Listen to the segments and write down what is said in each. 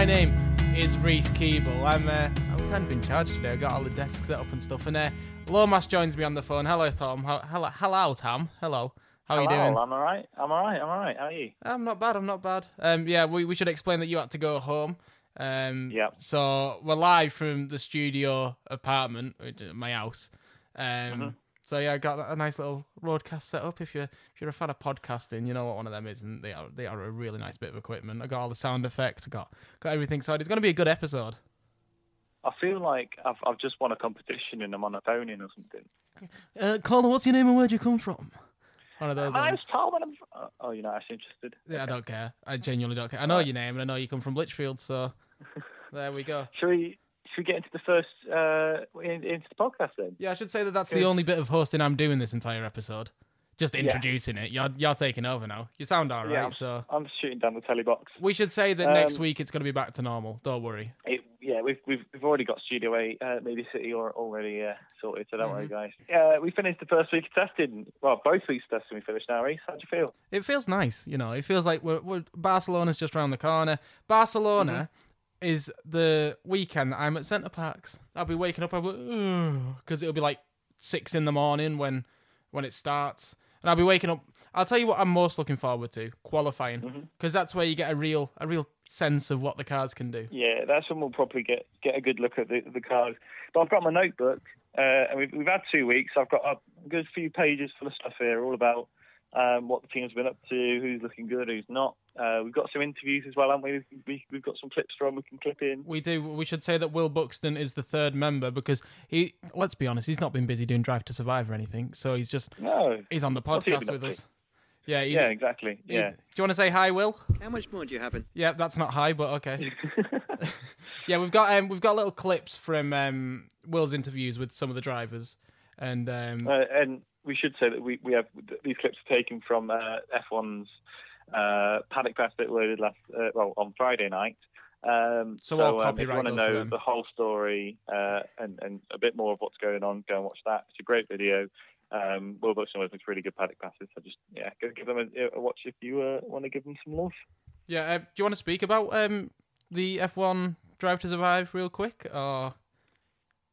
My name is Reese Keeble. I'm uh, I'm kind of in charge today. I've got all the desks set up and stuff. And uh, Lomas joins me on the phone. Hello, Tom. How, hello, hello, Tom. Hello. How are you doing? I'm alright. I'm alright. I'm alright. How are you? I'm not bad. I'm not bad. Um, yeah, we, we should explain that you had to go home. Um, Yep. So we're live from the studio apartment, my house. Um, Mm-hmm. So yeah, I got a nice little broadcast set up. If you're if you're a fan of podcasting, you know what one of them is, and they are they are a really nice bit of equipment. I got all the sound effects. I got got everything. So it's going to be a good episode. I feel like I've I've just won a competition and I'm on a phoning or something. Uh, Caller, what's your name and where'd you come from? One of those. My name's Tom and I'm. uh, Oh, you're not actually interested. Yeah, I don't care. I genuinely don't care. I know your name and I know you come from Lichfield, so there we go. Should we should we get into the first uh in, into the podcast then? Yeah, I should say that that's the only bit of hosting I'm doing this entire episode. Just introducing it. You're you're taking over now. You sound all right, Yeah, I'm, so I'm shooting down the telly box. we should say that next Um, week it's going to be back to normal. Don't worry. It, yeah, we've we've we've already got Studio A, uh, Media City, or already uh, sorted. So don't worry, Mm-hmm. guys. Uh, we finished the first week of testing. Well, both weeks of testing we finished now. Reese, how do you feel? It feels nice, you know. It feels like we're, we're Barcelona's just around the corner. Barcelona Mm-hmm. Is the weekend that I'm at Center Parcs. I'll be waking up, I'll be because it'll be like six in the morning when when it starts, and I'll be waking up. I'll tell you what I'm most looking forward to: qualifying, Mm-hmm. because that's where you get a real a real sense of what the cars can do. Yeah, that's when we'll probably get get a good look at the the cars. But I've got my notebook, uh, and we've we've had two weeks. I've got a good few pages full of stuff here, all about um, what the team's been up to, who's looking good, who's not. Uh, we've got some interviews as well, haven't we? we? We've got some clips from we can clip in. We do. We should say that Will Buxton is the third member because he. Let's be honest, he's not been busy doing Drive to Survive or anything, so he's just No. he's on the podcast been up with to? us. Yeah, he's, Yeah, exactly. he- Yeah. Do you want to say hi, Will? How much more do you have in? Yeah, that's not high, but okay. yeah, we've got um, we've got little clips from um, Will's interviews with some of the drivers, and um, Uh, and we should say that we, we have these clips are taken from uh, F1's uh, paddock pass that loaded last uh, well on Friday night. Um, So all um, if you want to know the whole story uh, and and a bit more of what's going on, go and watch that. It's a great video. Um, Will Buxton was really good paddock passes. So just yeah, go give them a, a watch if you uh, want to give them some love. yeah, uh, do you want to speak about um, the F1 Drive to Survive real quick? Or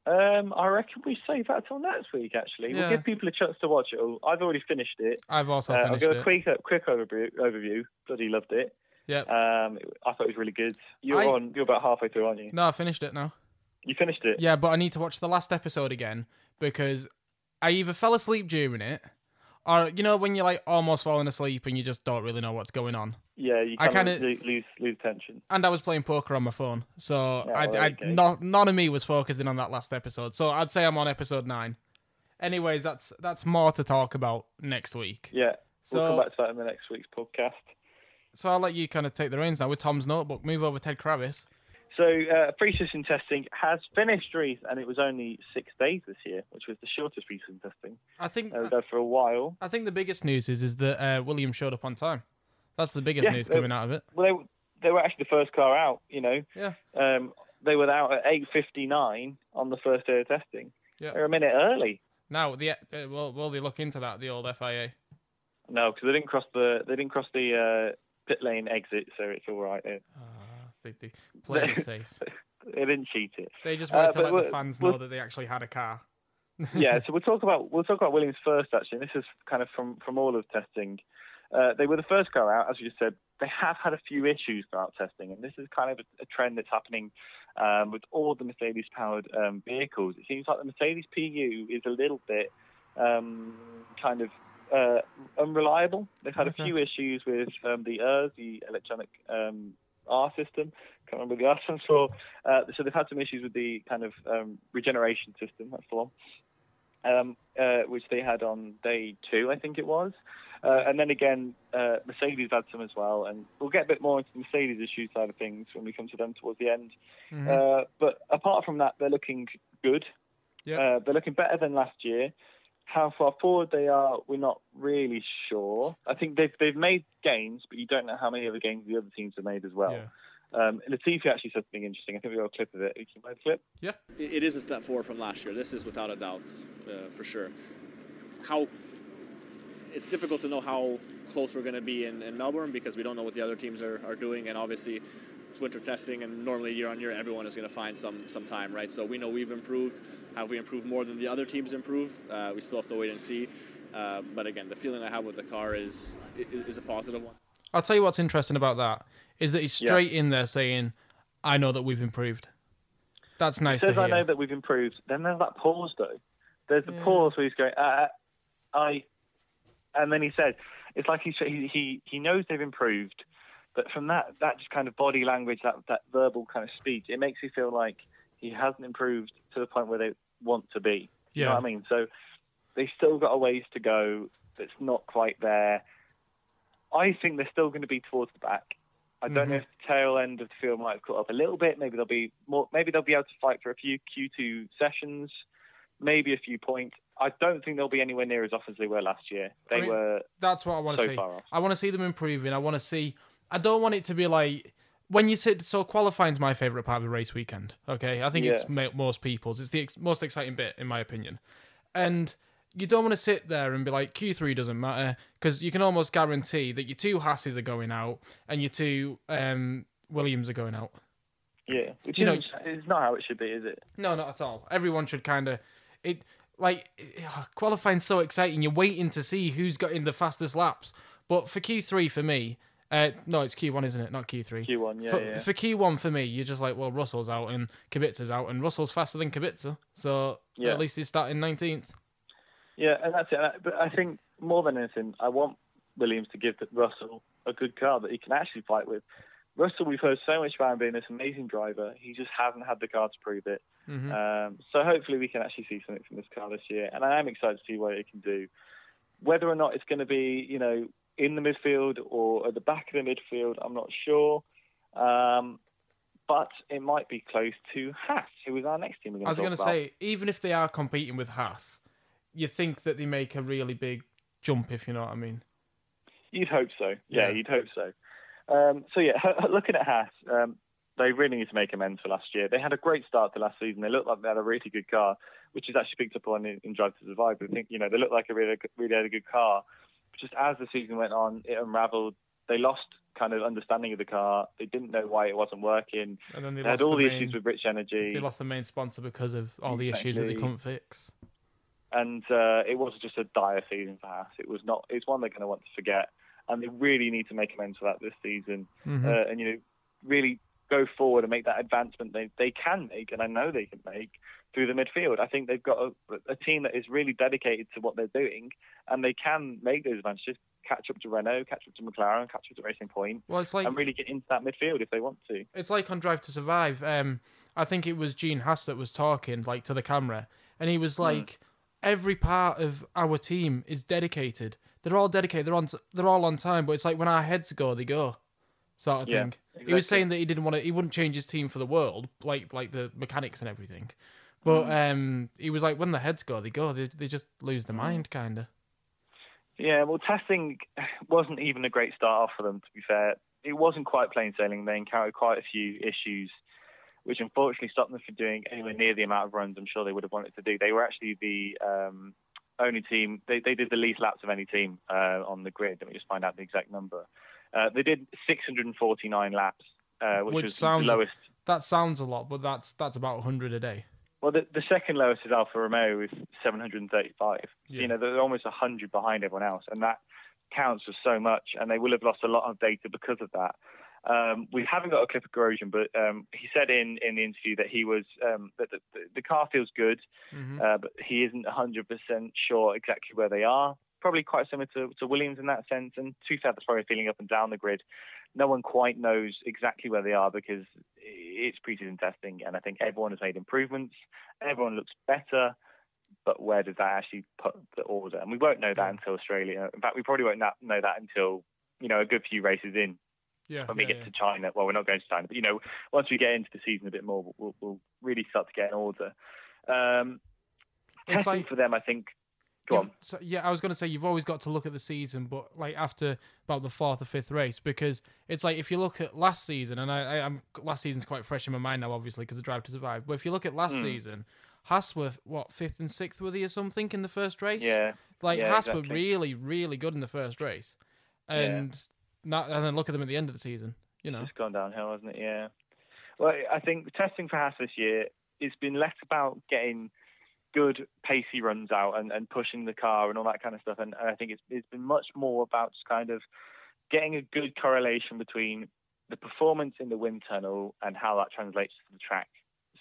Um, I reckon we save that till next week. Actually, Yeah. we'll give people a chance to watch it. all. I've already finished it. I've also Uh, I'll give a quick quick overview. Overview. Bloody loved it. Yeah, Um, I thought it was really good. You're I- on. You're about halfway through, aren't you? no, I finished it now. You finished it. Yeah, but I need to watch the last episode again because I either fell asleep during it, or you know when you're like almost falling asleep and you just don't really know what's going on. Yeah, you I kind of lose lose tension. and I was playing poker on my phone, so Yeah, I, well, I okay. not none of me was focusing on that last episode. So I'd say I'm on episode nine. Anyways, that's that's more to talk about next week. Yeah, we'll come back to that in the next week's podcast. so I'll let you kind of take the reins now with Tom's notebook. Move over, Ted Kravitz. So uh, pre-season testing has finished, Reese, and it was only six days this year, which was the shortest pre-season testing. I think Uh, for a while. I think the biggest news is is that uh, William showed up on time. That's the biggest Yeah, news coming out of it. Well, they, they were actually the first car out. You know, Yeah, um, they were out at eight fifty-nine on the first day of testing. Yeah. They're a minute early. now the uh, will will they look into that the old FIA? No, because they didn't cross the they didn't cross the uh, pit lane exit, so it's all right. They, Uh, they, they played it safe. they didn't cheat it. They just Uh, wanted to let the fans know that they actually had a car. yeah, so we'll talk about we'll talk about Williams first. Actually, and this is kind of from from all of testing. Uh, they were the first car out, as we just said. They have had a few issues throughout testing, and this is kind of a, a trend that's happening um, with all the Mercedes-powered um, vehicles. It seems like the Mercedes PU is a little bit um, kind of uh, unreliable. They've had Okay. a few issues with um, the ERS, the electronic um, R system. Can't remember the R stands for. Uh, so they've had some issues with the kind of um, regeneration system. That's the one. Um, uh, which they had on day two, I think it was. Uh, and then again, uh, Mercedes had some as well. And we'll get a bit more into the Mercedes issue side of things when we come to them towards the end. Mhm. Uh, but apart from that, they're looking good. Yeah. Uh, they're looking better than last year. How far forward they are, we're not really sure. I think they've they've made gains, but you don't know how many other gains the other teams have made as well. yeah. Um, Latifi actually said something interesting. I think we got a clip of it. Can You play the clip. It it is a step forward from last year. This is without a doubt, uh, for sure. How it's difficult to know how close we're going to be in, in Melbourne because we don't know what the other teams are, are doing, and obviously it's winter testing, and normally year on year, everyone is going to find some some time, right? So we know we've improved. Have we improved more than the other teams improved? Uh, we still have to wait and see. Uh, but again, the feeling I have with the car is, is is a positive one. I'll tell you what's interesting about that is that he's Yeah. straight in there saying, "I know that we've improved." That's nice He says to I know that we've improved. Then there's that pause though. There's the Yeah. pause where he's going, uh, I, and then he says, it's like he he he knows they've improved, but from that that just kind of body language, that that verbal kind of speech, it makes you feel like he hasn't improved to the point where they want to be. You know Yeah. what I mean? So they still got a ways to go. That's not quite there. I think they're still going to be towards the back. I don't know Mhm. if the tail end of the field might have caught up a little bit. Maybe they'll be more. Maybe they'll be able to fight for a few Q2 sessions, maybe a few points. I don't think they'll be anywhere near as off as they were last year. They I mean, were That's what I want to so see. I want to see them improving. I want to see. I don't want it to be like when you sit. So qualifying's my favorite part of the race weekend. Okay, I think it's Yeah. mo- most people's. It's the ex- most exciting bit, in my opinion. And you don't want to sit there and be like Q3 doesn't matter because you can almost guarantee that your two Hasses are going out and your two um, Williams are going out. Yeah, which You know- it's not how it should be, is it? No, not at all. Everyone should kind of it like qualifying's so exciting. You're waiting to see who's got in the fastest laps. But for Q3 for me, uh, no, it's Q1, isn't it? Not Q3. Q1, yeah, for, yeah. for Q1 for me, you're just like, well, Russell's out and Kubica's out, and Russell's faster than Kubica, so Yeah. at least he's starting 19th. Yeah, and that's it. But I think more than anything, I want Williams to give Russell a good car that he can actually fight with. Russell, we've heard so much about him being this amazing driver. He just hasn't had the car to prove it. Mhm. Um, so hopefully we can actually see something from this car this year, and I am excited to see what it can do. Whether or not it's going to be, you know, in the midfield or at the back of the midfield, I'm not sure. Um, but it might be close to Haas, who is our next team. We're I was going to say, even if they are competing with Haas, you think that they make a really big jump, if you know what I mean. You'd hope so. Yeah, Yeah. you'd hope so. Um, so yeah, looking at Haas, um, they really need to make amends for last year. They had a great start to last season. They looked like they had a really good car, which is actually picked up on in, in Drive to Survive. I think you know they looked like a really really had a good car. Just as the season went on, it unravelled. They lost kind of understanding of the car. They didn't know why it wasn't working. And then they, They, lost had all the, main, issues with Rich Energy. They lost the main sponsor because of all the issues that they couldn't fix. and uh, it was just a dire season for Haas. It was not. It's one they're going to want to forget, and they really need to make amends for that this season. Mhm. Uh, and you know, really go forward and make that advancement they they can make, and I know they can make through the midfield. I think they've got a, a team that is really dedicated to what they're doing, and they can make those advances. Catch up to Renault, catch up to McLaren, catch up to Racing Point, Well, it's like and really get into that midfield if they want to. it's like on Drive to Survive. Um, I think it was Gene Haas that was talking like to the camera, and he was like, "Every part of our team is dedicated. They're all dedicated. They're on. They're all on time. But it's like when our heads go, they go." Sort of Yeah, thing. He was saying that he didn't want to. He wouldn't change his team for the world, like like the mechanics and everything. But Mm. um, he was like, when the heads go, they go. They they just lose their mind, kind of. Yeah, well, testing wasn't even a great start off for them. To be fair, it wasn't quite plain sailing. They encountered quite a few issues, which unfortunately stopped them from doing anywhere near the amount of runs I'm sure they would have wanted to do. They were actually the um, only team. They they did the least laps of any team uh, on the grid. Let me just find out the exact number. Uh, they did 649 laps, uh, which, Which was sounds- the lowest. That sounds a lot, but that's that's about hundred a day. Well, the, the second lowest is Alfa Romeo with 735. Yeah. You know, they're almost 100 behind everyone else, and that counts for so much. And they will have lost a lot of data because of that. Um, we haven't got a clip of Grosjean, but um, he said in, in the interview that he was um, that the, the car feels good, hmm uh, but he isn't 100% sure exactly where they are. Probably quite similar to, to Williams in that sense. And two that's probably feeling up and down the grid. No one quite knows exactly where they are because it's preseason testing, and I think everyone has made improvements. Everyone looks better, but where does that actually put the order? And we won't know that until Australia. In fact, we probably won't know that until you know a good few races in Yeah. when we yeah, get yeah. to China. Well, we're not going to China, but you know, once we get into the season a bit more, we'll, we'll really start to get an order. Um, testing like- for them, I think. Go on. So, yeah, I was going to say you've always got to look at the season, but like after about the fourth or fifth race, because it's like if you look at last season, and I, I am last season's quite fresh in my mind now, obviously because the Drive to Survive. But if you look at last Hmm. season, Haas were what fifth and sixth were they or something in the first race? Yeah, like yeah, Haas were really really good in the first race, and not, and then look at them at the end of the season. You know, It's gone downhill, hasn't it? Yeah. Well, I think testing for Haas this year, it's been less about getting good pacey runs out and, and pushing the car and all that kind of stuff. And, and I think it's it's been much more about just kind of getting a good correlation between the performance in the wind tunnel and how that translates to the track.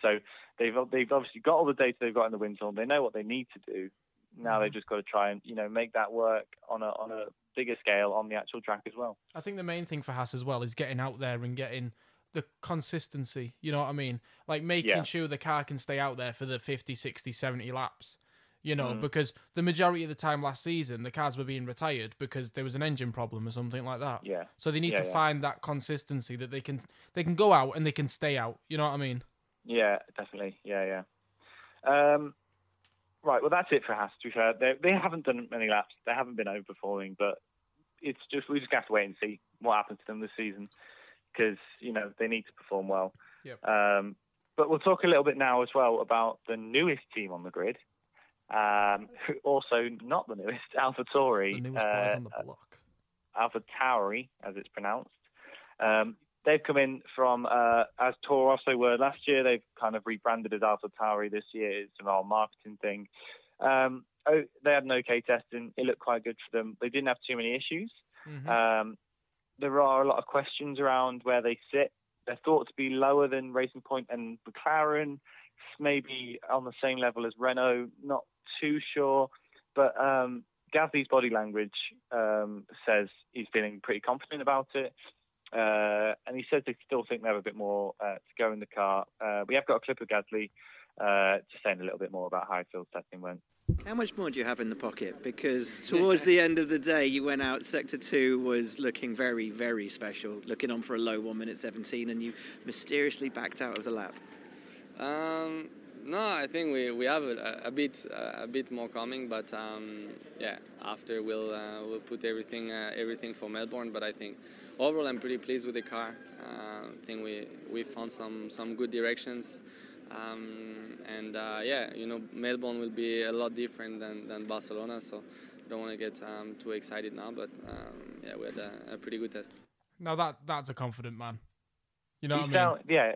So they've they've obviously got all the data they've got in the wind tunnel. They know what they need to do. Now they've mm-hmm. just got to try and you know make that work on a on a bigger scale on the actual track as well. I think the main thing for Haas as well is getting out there and getting the consistency. You know what I mean? Like making Yeah. sure the car can stay out there for the 50, 60, 70 laps. You know, Mm. because the majority of the time last season, the cars were being retired because there was an engine problem or something like that. Yeah. So they need Yeah, to yeah. find that consistency that they can they can go out and they can stay out. You know what I mean? Yeah, definitely. Yeah, yeah. Um, right. Well, that's it for Haas. To be fair, they they haven't done many laps. They haven't been overperforming, but it's just we just have to wait and see what happens to them this season because you know they need to perform well. Yep. Um, but we'll talk a little bit now as well about the newest team on the grid. Um, who also not the newest, AlphaTauri. The newest uh, on the block. Alpha Tauri, as it's pronounced. Um, they've come in from, uh, as Toro Rosso were last year, they've kind of rebranded as Alpha Tauri this year. It's an all marketing thing. Um, oh, they had an okay testing. It looked quite good for them. They didn't have too many issues. Mhm. Um, there are a lot of questions around where they sit. They're thought to be lower than Racing Point and McLaren, maybe on the same level as Renault. Not too sure, but um, Gasly's body language um, says he's feeling pretty confident about it. Uh, and he says they still think they have a bit more uh, to go in the car. Uh, we have got a clip of Gasly uh, just saying a little bit more about how he feels testing went. How much more do you have in the pocket? Because towards the end of the day, you went out. Sector two was looking very, very special, looking on for a low one minute 17, and you mysteriously backed out of the lap. Um, no, I think we, we have a, a bit a bit more coming, but um, yeah, after we'll uh, we'll put everything uh, everything for Melbourne. But I think overall I'm pretty pleased with the car. Uh, I think we we found some some good directions, um, and uh, yeah, you know Melbourne will be a lot different than, than Barcelona, so I don't want to get um, too excited now. But um, yeah, we had a, a pretty good test. Now that that's a confident man. You know He what I mean? sound- yeah,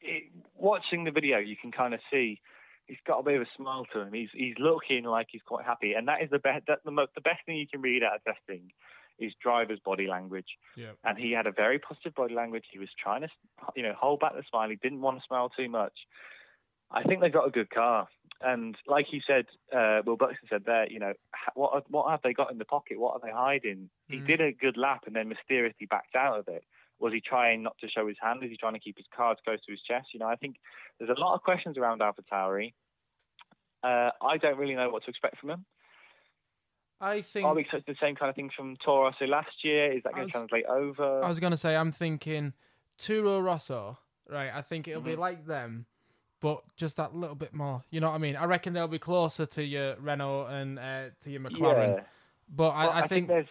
it, watching the video, you can kind of see he's got a bit of a smile to him. He's he's looking like he's quite happy, and that is the best. That the most the best thing you can read out of testing is driver's body language. Yeah. And he had a very positive body language. He was trying to, you know, hold back the smile. He didn't want to smile too much. I think they've got a good car. And like you said, uh, Will Buxton said there, you know, what what have they got in the pocket? What are they hiding? He Mm. did a good lap and then mysteriously backed out of it. Was he trying not to show his hand? Is he trying to keep his cards close to his chest? You know, I think there's a lot of questions around Alpha Tauri. Uh, I don't really know what to expect from him. I think Are we expecting the same kind of thing from Toro Rosso last year? Is that going was- to translate over? I was gonna say I'm thinking Toro Rosso, right? I think it'll Mm-hmm. be like them, but just that little bit more. You know what I mean? I reckon they'll be closer to your Renault and uh, to your McLaren. Yeah. But I, Well, I, think, there's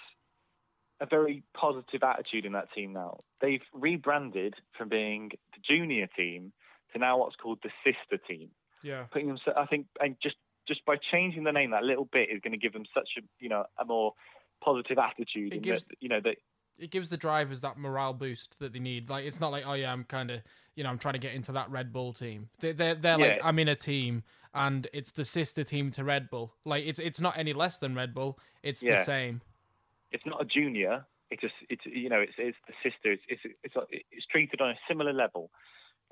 a very positive attitude in that team now. They've rebranded from being the junior team to now what's called the sister team. yeah, Putting them, I think, and just just by changing the name that little bit is going to give them such a you know a more positive attitude. It in gives- that, you know that it gives the drivers that morale boost that they need. Like it's not like oh yeah, I'm kind of you know I'm trying to get into that Red Bull team. They they're, they're like I'm in a team and it's the sister team to Red Bull. Like it's it's not any less than Red Bull. It's the same. it's not a junior. It's just it's you know it's it's the sister. It's it's it's, it's treated on a similar level,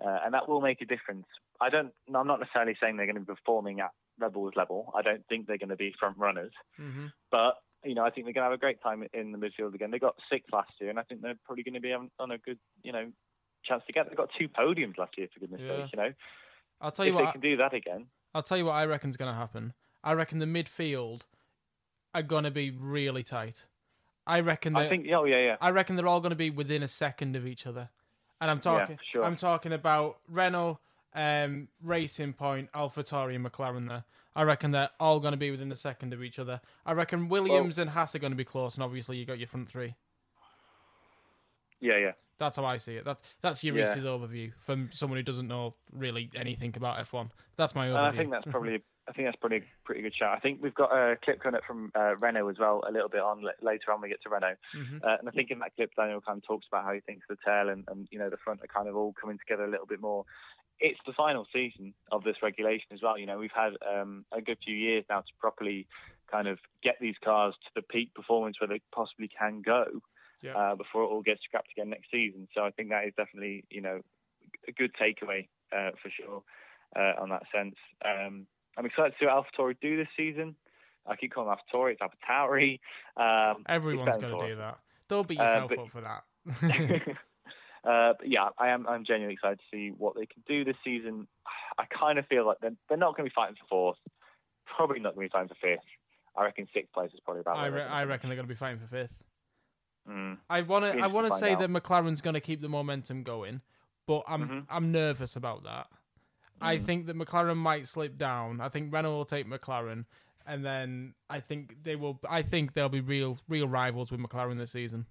uh, and that will make a difference. I don't. I'm not necessarily saying they're going to be performing at Red Bull's level. I don't think they're going to be front runners, hmm but you know I think they're going to have a great time in the midfield again. They got sixth last year, and I think they're probably going to be on, a good you know chance to get. They got two podiums last year for goodness Yeah. sake. You know I'll tell if you they what. can do that again. I'll tell you what I reckon's going to happen. I reckon the midfield are going to be really tight. I reckon. I think. Oh yeah, yeah. I reckon they're all going to be within a second of each other. And I'm talking. for sure. I'm talking about Renault, um, Racing Point, AlphaTauri, and McLaren. There, I reckon they're all going to be within a second of each other. I reckon Williams and Haas are going to be close, and obviously you got your front three. Yeah, yeah. That's how I see it. That's that's your Yeah. Overview from someone who doesn't know really anything about F1. That's my overview. And I think that's probably I think that's probably a pretty good shout. I think we've got a clip coming up from uh, Renault as well a little bit on later on we get to Renault. Mhm. Uh, and I think in that clip Daniel kind of talks about how he thinks the tail and, and you know the front are kind of all coming together a little bit more. It's the final season of this regulation as well. You know we've had um, a good few years now to properly kind of get these cars to the peak performance where they possibly can go Yeah. uh, before it all gets scrapped again next season. So I think that is definitely you know a good takeaway uh, for sure uh, on that sense. Um, I'm excited to see what AlphaTauri do this season. I keep calling AlphaTauri, it's AlphaTauri. Um, Everyone's going to do that. Don't beat Uh, yourself but- up for that. uh, but yeah, I am. I'm genuinely excited to see what they can do this season. I kind of feel like they're, they're not going to be fighting for fourth. Probably not going to be fighting for fifth. I reckon sixth place is probably about. I, re- I reckon they're going to be fighting for fifth. Mm. I want to. I want to say find that McLaren's going to keep the momentum going, but I'm Mhm. I'm nervous about that. I Mm. think that McLaren might slip down. I think Renault will take McLaren, and then I think they will. I think they'll be real real rivals with McLaren this season.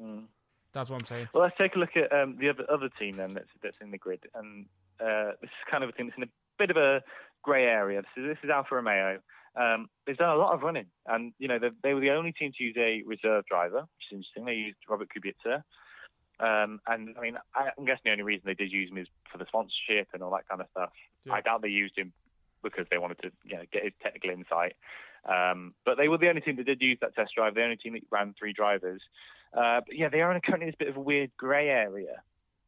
Mm. That's what I'm saying. Well, let's take a look at um, the other other team then that's that's in the grid, and uh, this is kind of a team that's in a bit of a grey area. This is this is Alfa Romeo. Um, they've done a lot of running, and you know they, they were the only team to use a reserve driver, which is interesting. They used Robert Kubica, um, and I mean I, I'm guessing the only reason they did use him is for the sponsorship and all that kind of stuff. Yeah. I doubt they used him because they wanted to you know get his technical insight. Um, but they were the only team that did use that test drive. The only team that ran three drivers. Uh, but yeah, they are in a, currently this bit of a weird grey area.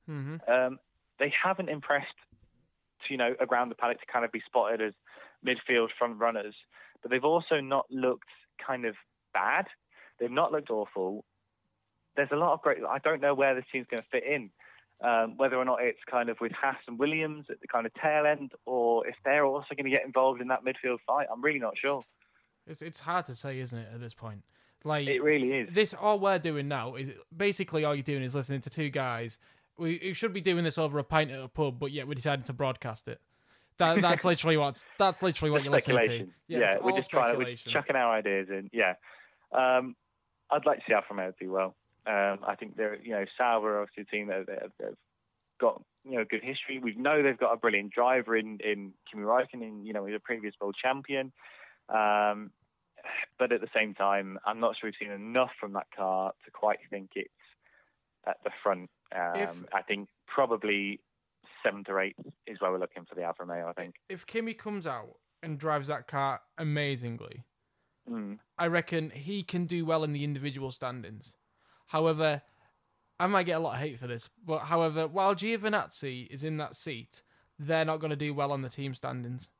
hmm Um, they haven't impressed, to, you know, around the paddock to kind of be spotted as midfield front runners, but they've also not looked kind of bad. They've not looked awful. There's a lot of great. I don't know where this team's going to fit in. Um, whether or not it's kind of with Haas and Williams at the kind of tail end, or if they're also going to get involved in that midfield fight, I'm really not sure. It's it's hard to say, isn't it? At this point, like It really is. this all we're doing now is basically all you're doing is listening to two guys. We, we should be doing this over a pint at a pub, but yet we decided to broadcast it. That, that's literally what that's literally what you're listening to. Yeah, it's we're just trying to we're chucking our ideas in. Yeah, um, I'd like to see Alfa Romeo do well. Um, I think they're, you know, Sauber obviously a team that that have got, you know, good history. We know they've got a brilliant driver in in Kimi Räikkönen. You know, he's a previous world champion. Um, but at the same time, I'm not sure we've seen enough from that car to quite think it's at the front. Um, If- I think probably seventh or eighth is where we're looking for the Alfa Romeo. I think. If Kimi comes out and drives that car amazingly, Mm. I reckon he can do well in the individual standings. However, I might get a lot of hate for this, but however, while Giovinazzi is in that seat, they're not going to do well on the team standings.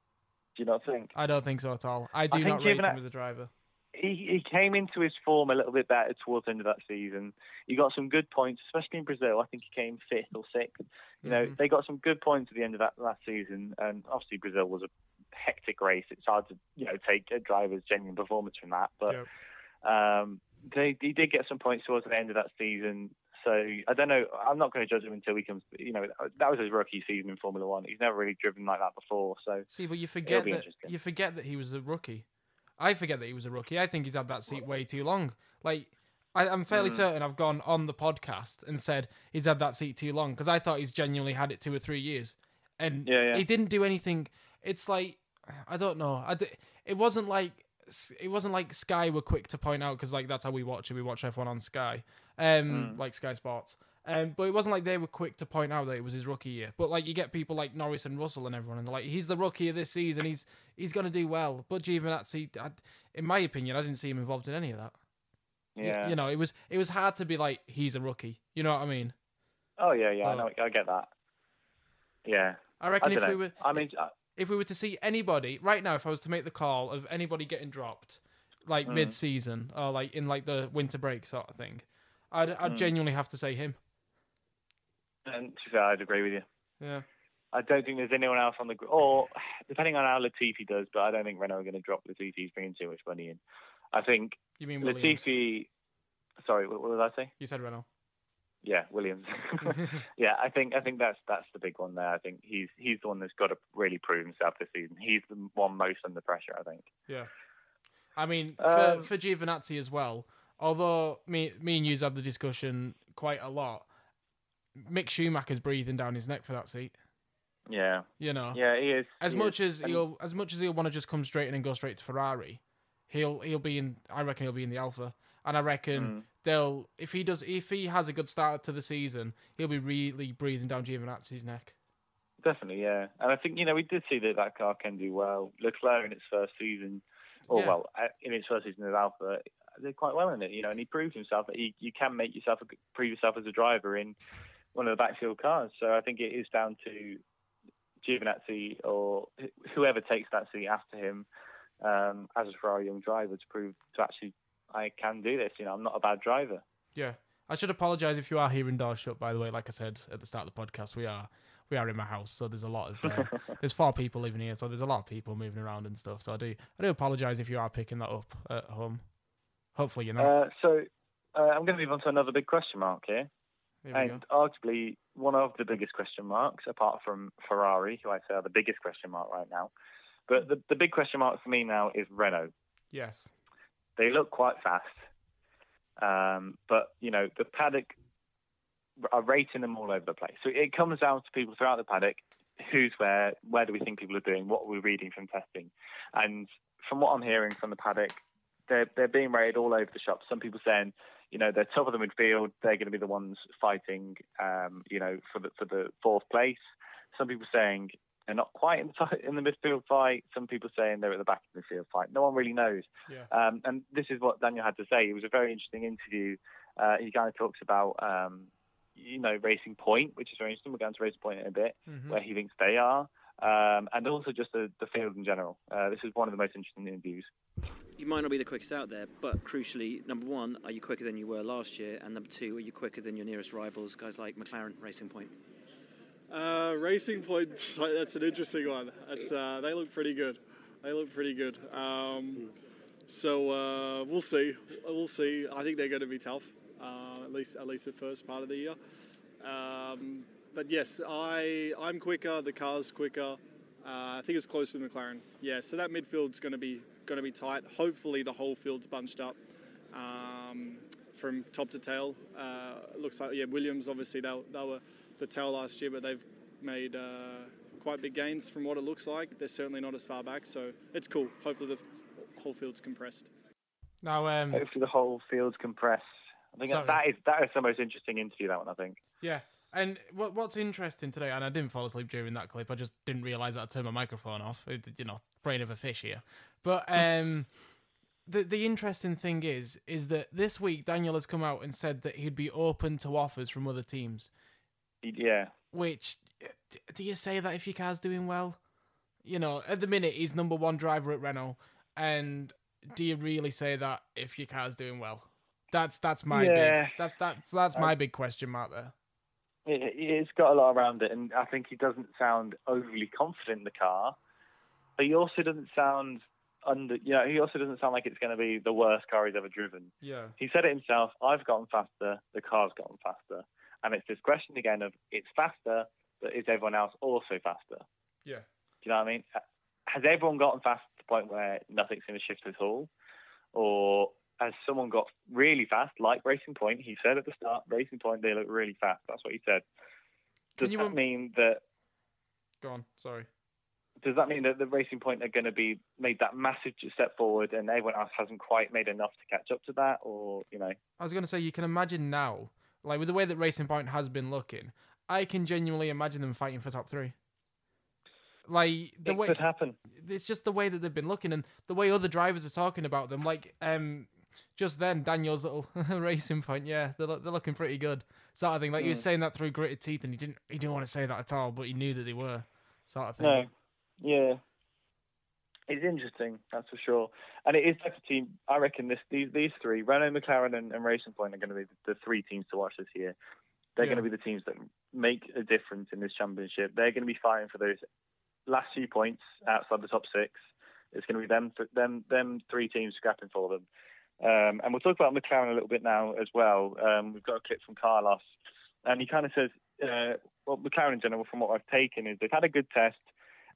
Do you not think? I don't think so at all. I do think not rate him as a driver. he, he came into his form a little bit better towards the end of that season. He got some good points, especially in Brazil. I think he came fifth or sixth. You know, Mhm. they got some good points at the end of that last season, and obviously Brazil was a hectic race. It's hard to you know take a driver's genuine performance from that, but Yep. um, they he did get some points towards the end of that season. So I don't know. I'm not going to judge him until he comes. You know, that was his rookie season in Formula One. He's never really driven like that before. So See, but you forget that you forget that he was a rookie. I forget that he was a rookie. I think he's had that seat way too long. Like, I, I'm fairly Hmm. certain I've gone on the podcast and said he's had that seat too long because I thought he's genuinely had it two or three years, and Yeah, yeah. he didn't do anything. It's like I don't know. I d- it wasn't like it wasn't like Sky were quick to point out because like that's how we watch it. We watch F1 on Sky, um, Hmm. like Sky Sports. Um, but it wasn't like they were quick to point out that it was his rookie year. But like you get people like Norris and Russell and everyone, and they're like, he's the rookie of this season. He's he's gonna do well. But Giovinazzi, I, in my opinion, I didn't see him involved in any of that. Yeah. you know, it was it was hard to be like he's a rookie. You know what I mean? Oh yeah, yeah. I know. I get that. Yeah. I I reckon don't if know. we were I mean, uh, if we were to see anybody right now, if I was to make the call of anybody getting dropped, like Mm. mid season or like in like the winter break sort of thing, I'd I'd Mm. genuinely have to say him. and to be fair, I'd agree with you. Yeah. I don't think there's anyone else on the group, or depending on how Latifi does, but I don't think Renault are going to drop Latifi. He's bringing too much money in. I think You mean Williams? Latifi. Sorry, what, what did I say? You said Renault. Yeah, Williams. yeah, I think I think that's that's the big one there. I think he's he's the one that's got to really prove himself this season. He's the one most under pressure. I think. Yeah. I mean, for, Um, for Giovinazzi as well, although me, me and you had the discussion quite a lot, Mick Schumacher's breathing down his neck for that seat. Yeah, You know, yeah, he is. as he much is. as And- he'll as much as he'll want to just come straight in and go straight to Ferrari, he'll he'll be in. I reckon he'll be in the Alfa, and I reckon Mm. they'll if he does if he has a good start to the season, he'll be really breathing down Giovinazzi's neck. Definitely, yeah. And I think you know we did see that that car can do well. Leclerc in its first season, or Yeah. well, uh, in its first season as Alfa, did quite well in it. You know, and he proved himself that you, you can make yourself a, prove yourself as a driver in one of the backfield cars. So I think it is down to Giovinazzi or whoever takes that seat after him um, as a Ferrari young driver to prove to actually I can do this. You know, I'm not a bad driver. Yeah. I should apologise if you are hearing doors shut. By the way, like I said at the start of the podcast, we are we are in my house, so there's a lot of uh, there's four people living here, so there's a lot of people moving around and stuff. So I do I do apologise if you are picking that up at home. Hopefully you're not. Uh, so uh, I'm going to move on to another big question mark here. Here we go. and arguably one of the biggest question marks, apart from Ferrari, who I say are the biggest question mark right now. But the, the big question mark for me now is Renault. Yes. They look quite fast, um, but you know the paddock are rating them all over the place. So it comes down to people throughout the paddock: who's where, where do we think people are doing, what are we reading from testing, and from what I'm hearing from the paddock, they're they're being rated all over the shop. Some people saying, you know, they're top of the midfield. They're going to be the ones fighting, um, you know, for the for the fourth place. Some people saying they're not quite in the, in the midfield fight. Some people saying they're at the back of the midfield fight. No one really knows. Yeah. Um, and this is what Daniel had to say. It was a very interesting interview. Uh, he kind of talks about, um, you know, Racing Point, which is very interesting. We're going to Racing Point in a bit, Mhm. where he thinks they are, um, and also just the, the field in general. Uh, this is one of the most interesting interviews. You might not be the quickest out there, but crucially, number one, are you quicker than you were last year? And number two, are you quicker than your nearest rivals, guys like McLaren, Racing Point? Uh, Racing Point, that's an interesting one. Uh, they look pretty good. They look pretty good. Um, so uh, we'll see. We'll see. I think they're going to be tough, uh, at least at least the first part of the year. Um, but yes, I I'm quicker. The car's quicker. Uh, I think it's close to McLaren. Yeah. So that midfield's going to be going to be tight. Hopefully the whole field's bunched up. Um, from top to tail, uh, looks like yeah. Williams obviously they, they were the tail last year, but they've made uh, quite big gains from what it looks like. They're certainly not as far back, so it's cool. Hopefully the whole field's compressed. Now, um, Hopefully the whole field's compressed. I think Sorry. that is that is the most interesting interview. That one, I think. yeah. And what what's interesting today, and I didn't fall asleep during that clip. I just didn't realise that I turned my microphone off. It- you know, brain of a fish here. But hmm. um, the the interesting thing is, is that this week Daniel has come out and said that he'd be open to offers from other teams. Yeah. Which uh, do you say that if your car's doing well? You know, at the minute he's number one driver at Renault, and do you really say that if your car's doing well? That's that's my Yeah. big that's that's that's my uh, big question mark there. It, it's got a lot around it, and I think he doesn't sound overly confident in the car, but he also doesn't sound under. You know, he also doesn't sound like it's going to be the worst car he's ever driven. Yeah. He said it himself. I've gotten faster. The car's gotten faster, and it's this question again of it's faster, but is everyone else also faster? Yeah. Do you know what I mean? Has everyone gotten fast to the point where nothing's going to shift at all, or has someone got really fast, like Racing Point? He said at the start, Racing Point they look really fast. That's what he said. Does you, that mean that? Go on. Sorry. Does that mean that the Racing Point are going to be made that massive step forward, and everyone else hasn't quite made enough to catch up to that, or you know? I was going to say you can imagine now, like with the way that Racing Point has been looking, I can genuinely imagine them fighting for top three. Like the it way could happen. it's just the way that they've been looking and the way other drivers are talking about them. Like um, just then Daniel's little Racing Point, yeah, they're they're looking pretty good, sort of thing. Like he Hmm. was saying that through gritted teeth, and he didn't he didn't want to say that at all, but he knew that they were, sort of thing. No, yeah, it's interesting. That's for sure. And it is like a team. I reckon this these these three, Renault, McLaren, and, and Racing Point, are going to be the, the three teams to watch this year. They're Yeah. going to be the teams that make a difference in this championship. They're going to be fighting for those last few points outside the top six. It's going to be them them them three teams scrapping for them. Um, and we'll talk about McLaren a little bit now as well. Um, we've got a clip from Carlos, and he kind of says, uh, well, McLaren in general, from what I've taken, is they've had a good test,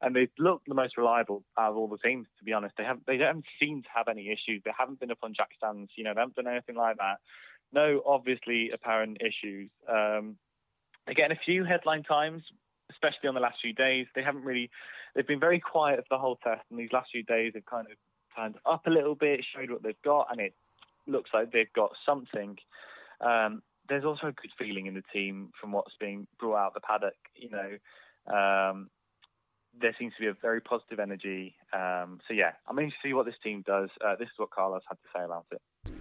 and they've looked the most reliable out of all the teams. To be honest, they have they haven't seemed to have any issues. They haven't been up on jack stands. You know, they haven't done anything like that. No obviously apparent issues. Um, they're getting a few headline times, especially on the last few days. They haven't really, they've been very quiet for the whole test, and these last few days they've kind of turned up a little bit, showed what they've got, and it looks like they've got something. Um, there's also a good feeling in the team from what's being brought out of the paddock. You know, um, there seems to be a very positive energy. Um, so yeah, I'm interested to see what this team does. Uh, this is what Carlos had to say about it.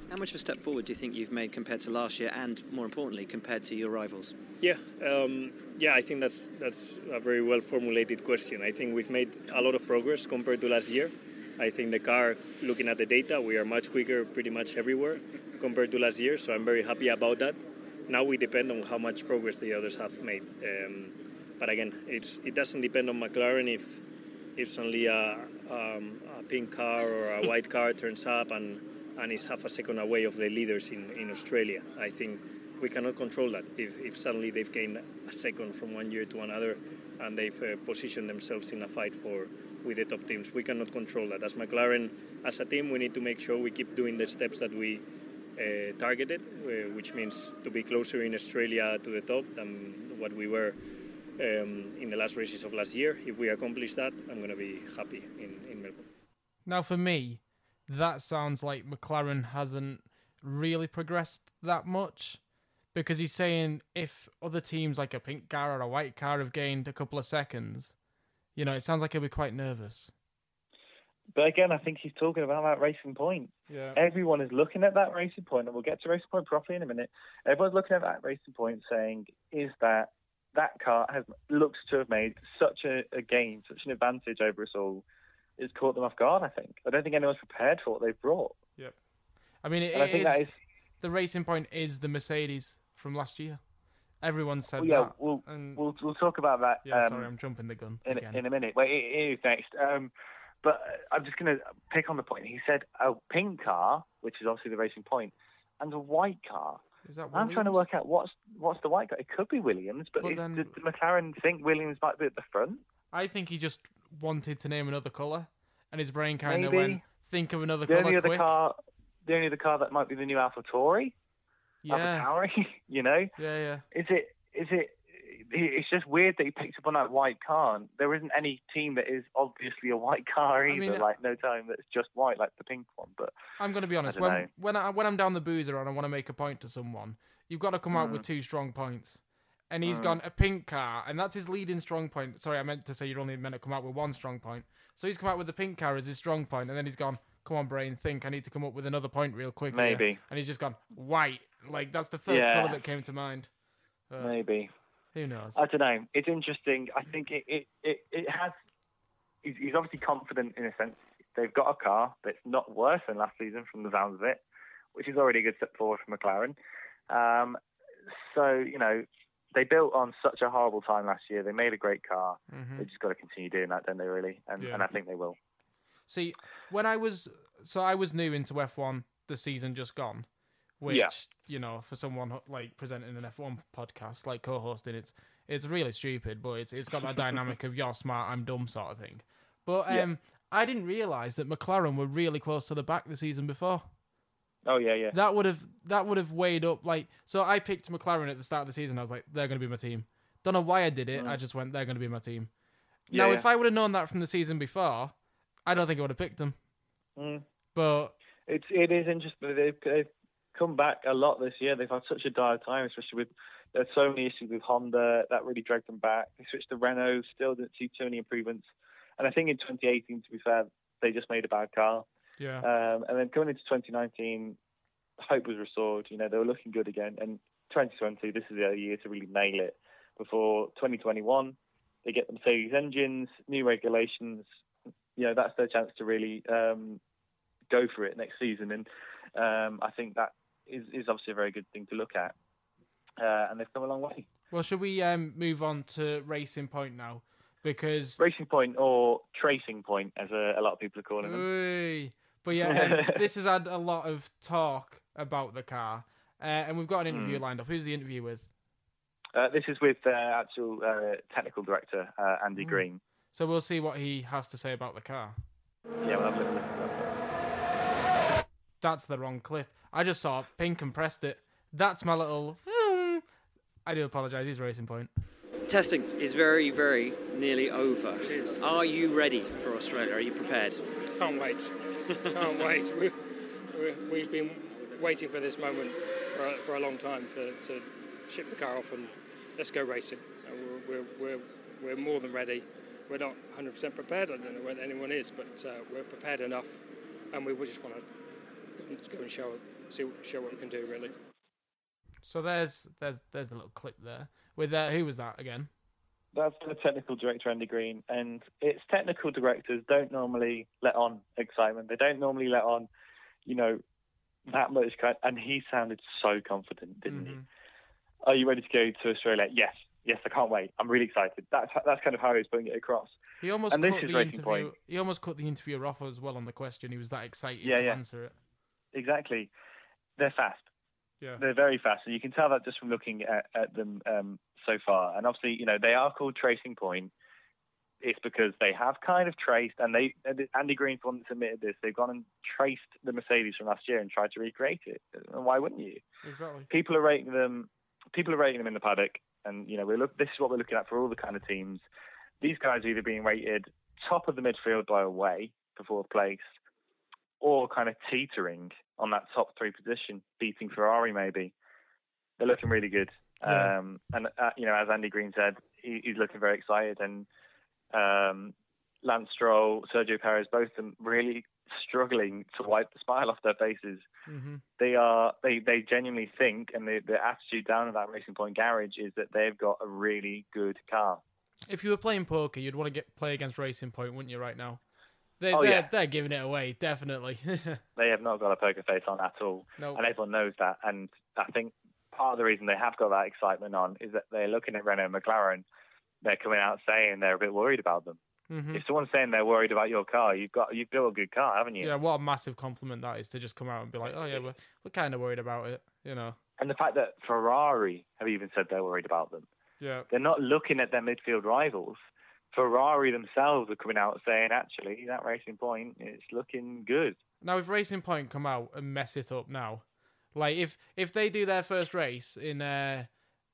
How much of a step forward do you think you've made compared to last year, and more importantly, compared to your rivals? Yeah, um, yeah, I think that's that's a very well formulated question. I think we've made a lot of progress compared to last year. I think the car, looking at the data, we are much quicker pretty much everywhere compared to last year. So I'm very happy about that. Now we depend on how much progress the others have made. Um, but again, it's it doesn't depend on McLaren if if suddenly a, um, a pink car or a white car turns up and and is half a second away of the leaders in, in Australia. I think we cannot control that. If, if suddenly they've gained a second from one year to another and they've uh, positioned themselves in a fight for with the top teams, we cannot control that. As McLaren, as a team, we need to make sure we keep doing the steps that we uh, targeted, uh, which means to be closer in Australia to the top than what we were um, in the last races of last year. If we accomplish that, I'm going to be happy in, in Melbourne. Now, for me, that sounds like McLaren hasn't really progressed that much because he's saying if other teams like a pink car or a white car have gained a couple of seconds, you know, it sounds like he'll be quite nervous. But again, I think he's talking about that racing point. Yeah. Everyone is looking at that racing point, and we'll get to racing point properly in a minute. Everyone's looking at that racing point, saying, "Is that that car has looks to have made such a, a gain, such an advantage over us all? It's caught them off guard. I think. I don't think anyone's prepared for what they've brought. Yep. I mean, it, And I it think that is- is- the racing point is the Mercedes from last year. Everyone said Well, yeah, that. we'll, and- we'll we'll talk about that. yeah, um, sorry, I'm jumping the gun in, again. in a minute. Wait, it, is next. Um, but I'm just going to pick on the point. He said a pink car, which is obviously the racing point, and a white car. is that I'm trying to work out what's what's the white car. It could be Williams, but, But then- did McLaren think Williams might be at the front? I think he just wanted to name another color, and his brain kind of went, "Think of another The color only other quick." car, the only other car that might be the new Alpha Tauri, yeah, Tauri. you know, yeah, yeah. is it? Is it? It's just weird that he picked up on that white car. There isn't any team that is obviously a white car I either. mean, like no time that's just white, like the pink one. But I'm going to be honest. know. When when I when I'm down the boozer and I want to make a point to someone, you've got to come out with Mm. two strong points. And he's Mm. gone a pink car, and that's his leading strong point. Sorry, I meant to say you're only meant to come out with one strong point. So he's come out with the pink car as his strong point, and then he's gone, "Come on, brain, think. I need to come up with another point real quick." here." Maybe. And he's just gone white. Like that's the first Yeah. color that came to mind. Uh, maybe. Who knows? I don't know. It's interesting. I think it it, it, it has. He's, he's obviously confident in a sense. They've got a car that's not worse than last season from the sounds of it, which is already a good step forward for McLaren. Um, so you know, they built on such a horrible time last year. They made a great car. Mhm. They just got to continue doing that, don't they? Really, and Yeah. and I think they will. See, when I was so I was new into F1 the season just gone, which Yeah. you know for someone like presenting an F1 podcast, like co-hosting, it's it's really stupid, but it's it's got that dynamic of you're smart, I'm dumb sort of thing. But Yeah. um, I didn't realize that McLaren were really close to the back the season before. Oh yeah, yeah. That would have that would have weighed up like so. I picked McLaren at the start of the season. I was like, they're going to be my team. Don't know why I did it. I just went, they're going to be my team. Yeah, now, yeah. if I would have known that from the season before, I don't think I would have picked them. Mm. But It's it is interesting. They've, they've come back a lot this year. They've had such a dire time, especially with there's so many issues with Honda that really dragged them back. They switched to Renault, still didn't see too many improvements. And I think in 2018, to be fair, they just made a bad car. yeah, Um, and then coming into 2019, hope was restored. You know they were looking good again. And 2020, this is their year to really nail it. Before 2021, they get the Mercedes engines, new regulations. You know that's their chance to really um, go for it next season. And um, I think that is, is obviously a very good thing to look at. Uh, and they've come a long way. Well, should we um, move on to Racing Point now? Because Racing Point or Tracing Point, as a, a lot of people are calling them. Oy. but yeah, um, this has had a lot of talk about the car, uh, and we've got an interview Hmm. lined up. Who's the interview with? Uh, this is with uh, actual uh, technical director uh, Andy Hmm. Green. So we'll see what he has to say about the car. Yeah, we'll have to. That's the wrong clip. I just saw pink and pressed it. That's my little. I do apologise. He's Racing Point. Testing is very, very nearly over. Are you ready for Australia? Are you prepared? Can't wait. Can't wait. We, we, we've been waiting for this moment for a, for a long time for, to ship the car off and let's go racing. We're, we're, we're, we're more than ready. We're not 100% prepared. I don't know whether anyone is, but uh, we're prepared enough, and we just want to go and show see show what we can do really. So there's there's there's the little clip there with uh, who was that again? That's the technical director Andy Green, and its technical directors don't normally let on excitement. They don't normally let on, you know, that much. Kind and he sounded so confident, didn't Mm-hmm. he? Are you ready to go to Australia? Yes, yes, I can't wait. I'm really excited. That's that's kind of how he was putting it across. He almost And this cut is the interview. Point. He almost cut the interviewer off as well on the question. He was that excited Yeah, to yeah. answer it. Exactly. They're fast. Yeah. They're very fast, and you can tell that just from looking at, at them um, so far. And obviously, you know, they are called Tracing Point. It's because they have kind of traced, and they Andy Green's the one that's admitted this. They've gone and traced the Mercedes from last year and tried to recreate it. And why wouldn't you? Exactly. People are rating them. People are rating them in the paddock, and you know, we look. This is what we're looking at for all the kind of teams. These guys are either being rated top of the midfield by a way for fourth place, or kind of teetering on that top three position, beating Ferrari maybe. They're looking really good. Yeah. Um, and uh, you know, as Andy Green said, he, he's looking very excited. And um, Lance Stroll, Sergio Perez, both of them really struggling to wipe the smile off their faces. Hmm They are they, they genuinely think, and the, the attitude down at that Racing Point garage is that they've got a really good car. If you were playing poker, you'd want to get play against Racing Point, wouldn't you? Right now, they, Oh, they're yeah. they're giving it away, definitely. They have not got a poker face on at all. no, and everyone knows that. And I think part of the reason they have got that excitement on is that they're looking at Renault and McLaren. They're coming out saying they're a bit worried about them. Hmm If someone's saying they're worried about your car, you've got you've built a good car, haven't you? yeah, what a massive compliment that is to just come out and be like, oh yeah, we're we're kind of worried about it, you know. And the fact that Ferrari have even said they're worried about them. Yeah, They're not looking at their midfield rivals. Ferrari themselves are coming out saying, actually, that Racing Point is looking good. Now, if Racing Point come out and mess it up now, like if if they do their first race in uh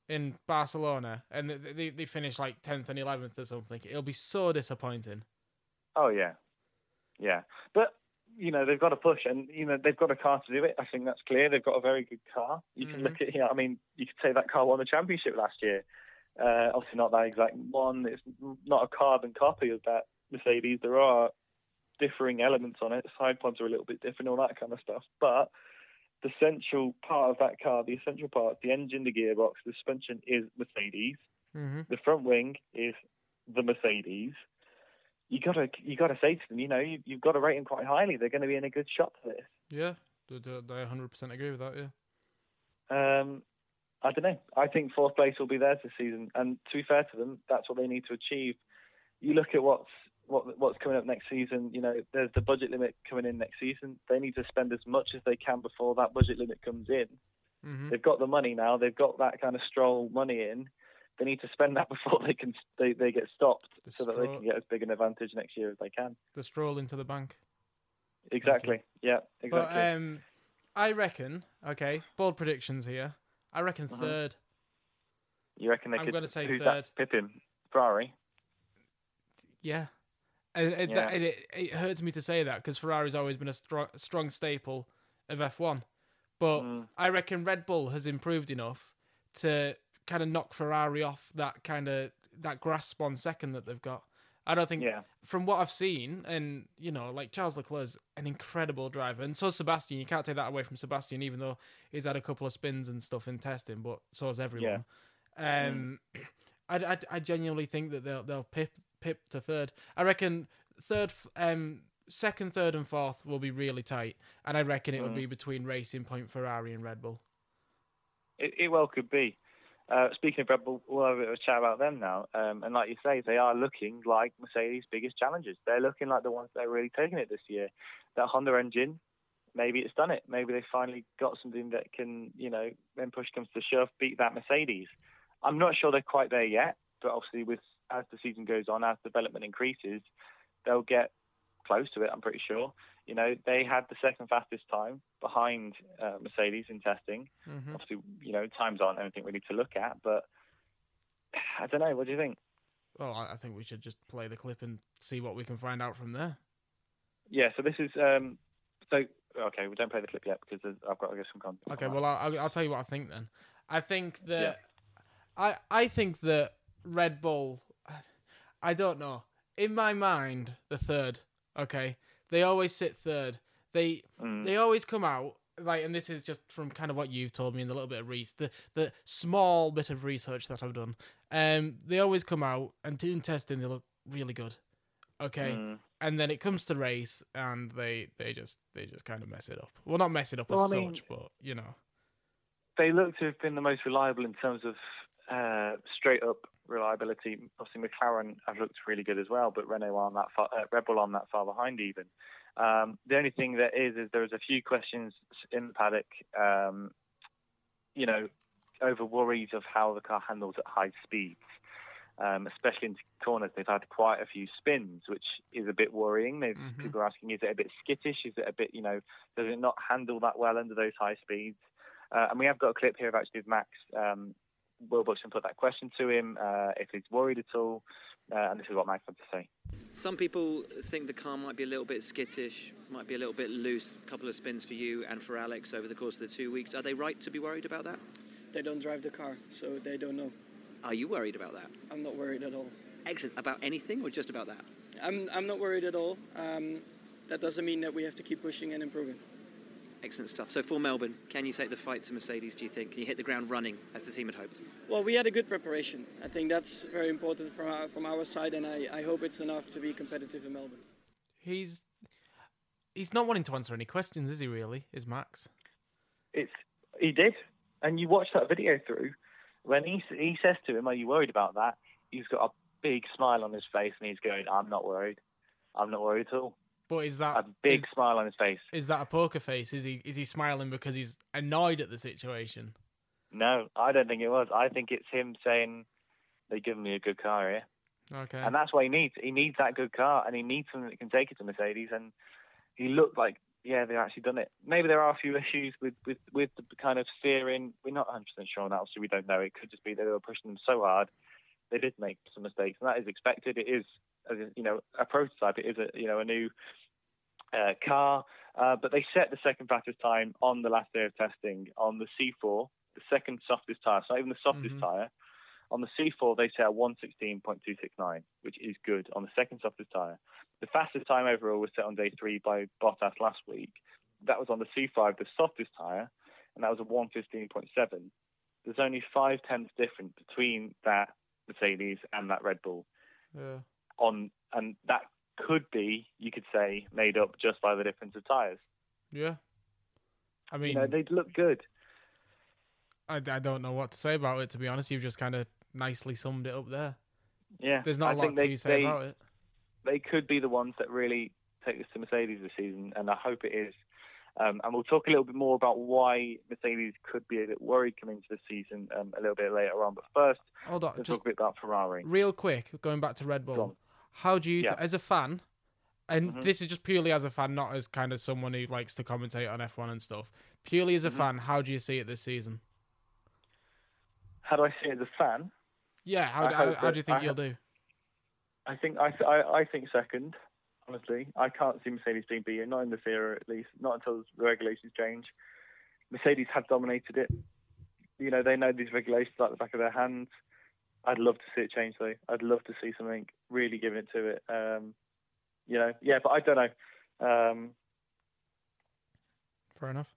in Barcelona and they they, they finish like tenth and eleventh or something, it'll be so disappointing. Oh yeah, yeah. But you know they've got to push, and you know they've got a car to do it. I think that's clear. They've got a very good car. You can Mhm. look at, you know, I mean, you could say that car won the championship last year. Uh, obviously not that exact one. It's not a carbon copy of that Mercedes. There are differing elements on it. Side pods are a little bit different, all that kind of stuff. But the essential part of that car, the essential part, the engine, the gearbox, the suspension is Mercedes hmm the front wing is the Mercedes. You gotta you gotta say to them, you know, you, you've got to rate them quite highly. They're going to be in a good shot for this. Yeah, I hundred percent agree with that. Yeah. Um, I don't know. I think fourth place will be theirs this season, and to be fair to them, that's what they need to achieve. You look at what's what what's coming up next season. You know, there's the budget limit coming in next season. They need to spend as much as they can before that budget limit comes in. hmm They've got the money now. They've got that kind of stroll money in. They need to spend that before they can they, they get stopped, The so that they can get as big an advantage next year as they can. The stroll into the bank. Exactly. Yeah. Exactly. But um, I reckon. Okay, bold predictions here. I reckon Uh-huh. third. you reckon they I'm could? gonna say who's third. that? Pippin, Ferrari. Yeah. And, and Yeah. that- and it, it hurts me to say that because Ferrari's always been a strong, strong staple of F1. But Mm. I reckon Red Bull has improved enough to kind of knock Ferrari off that kind of that grasp on second that they've got. I don't think, Yeah. from what I've seen, and you know, like Charles Leclerc's an incredible driver, and so Sebastian. You can't take that away from Sebastian, even though he's had a couple of spins and stuff in testing, but so has everyone. Um, I, I, I genuinely think that they'll they'll pip pip to third. I reckon third, um, second, third, and fourth will be really tight, and I reckon it will Mm. be between Racing Point, Ferrari, and Red Bull. It, it well could be. Uh, speaking of Red Bull, we'll have a bit of a chat about them now. Um, and like you say, they are looking like Mercedes' biggest challengers. They're looking like the ones that are really taking it this year. That Honda engine, maybe it's done it. Maybe they finally got something that can, you know, when push comes to shove, beat that Mercedes. I'm not sure they're quite there yet, but obviously, with as the season goes on, as development increases, they'll get close to it. I'm pretty sure. You know, they had the second fastest time behind uh, Mercedes in testing. Mhm. Obviously, you know, times aren't anything we need to look at, but I don't know. What do you think? Well, I, think we should just play the clip and see what we can find out from there. Yeah. So this is um. So okay, we don't play the clip yet because I've got to get some content. Okay, well, I'll, I'll tell you what I think then. I think that I I think that Red Bull. I don't know. In my mind, the third. Okay, they always sit third. They Mm. they always come out like, and this is just from kind of what you've told me and the little bit of research, the the small bit of research that I've done. Um, they always come out and doing testing, they look really good. Okay, Mm. and then it comes to race, and they they just they just kind of mess it up. Well, not mess it up Well, as I mean- such, but you know. they look to have been the most reliable in terms of uh, straight up reliability. Obviously, McLaren have looked really good as well, but Renault aren't that far, uh, Red Bull aren't that far behind even. Um, the only thing that is is there's a few questions in the paddock, um, you know, over worries of how the car handles at high speeds. Um, especially into corners, they've had quite a few spins, which is a bit worrying. They've, Mhm. People are asking, is it a bit skittish? Is it a bit, you know, does it not handle that well under those high speeds? Uh, and we have got a clip here of actually of Max um, Will Buxton put that question to him uh, if he's worried at all. Uh, and this is what Max had to say. Some people think the car might be a little bit skittish, might be a little bit loose. A couple of spins for you and for Alex over the course of the two weeks. Are they right to be worried about that? They don't drive the car, so they don't know. Are you worried about that? I'm not worried at all. Excellent. About anything or just about that? I'm, I'm not worried at all. Um, that doesn't mean that we have to keep pushing and improving. Excellent stuff. So for Melbourne, can you take the fight to Mercedes, do you think? Can you hit the ground running as the team had hoped? Well, we had a good preparation. I think that's very important from our, from our side, and I, I hope it's enough to be competitive in Melbourne. He's he's not wanting to answer any questions, is he? Really, is Max? It's he did, and you watch that video through when he he says to him, "Are you worried about that?" He's got a big smile on his face, and he's going, "I'm not worried. I'm not worried at all." But is that A big is, smile on his face. is that a poker face? Is he is he smiling because he's annoyed at the situation? No, I don't think it was. I think it's him saying, "They've given me a good car here." Okay. and that's what he needs. He needs that good car, and he needs something that can take it to Mercedes. And he looked like, yeah, they've actually done it. Maybe there are a few issues with with with the kind of steering. We're not 100 percent sure on that, so we don't know. It could just be that they were pushing them so hard, they did make some mistakes, and that is expected. It is, you know, a prototype. It is a you know a new uh, car, uh, but they set the second fastest time on the last day of testing on the C4, the second softest tire. So not even the softest Mhm. tire. On the C4, they set a 116.269, which is good on the second softest tyre. The fastest time overall was set on day three by Bottas last week. That was on the C5, the softest tyre, and that was a 115.7. There's only five tenths difference between that Mercedes and that Red Bull. Yeah. On and that could be, you could say, made up just by the difference of tyres. Yeah. I mean, You know, they look good. I, I don't know what to say about it. To be honest, you've just kind of nicely summed it up there. Yeah, There's not I a lot they, to say they, about it. they could be the ones that really take this to Mercedes this season, and I hope it is. Um, and we'll talk a little bit more about why Mercedes could be a bit worried coming into the season um, a little bit later on. But first, Hold on, let's talk a bit about Ferrari. real quick, going back to Red Bull. How do you, th- as a fan, and Mhm. this is just purely as a fan, not as kind of someone who likes to commentate on F1 and stuff. Purely as a Mhm. fan, how do you see it this season? How do I see it as a fan? Yeah, how, how, how do you think I you'll do? I think I, I, I think second. Honestly, I can't see Mercedes being beaten, not in this era at least, not until the regulations change. Mercedes have dominated it. You know, they know these regulations like the back of their hands. I'd love to see it change though. I'd love to see something really given it to it. Um, you know, yeah, but I don't know. Um, Fair enough.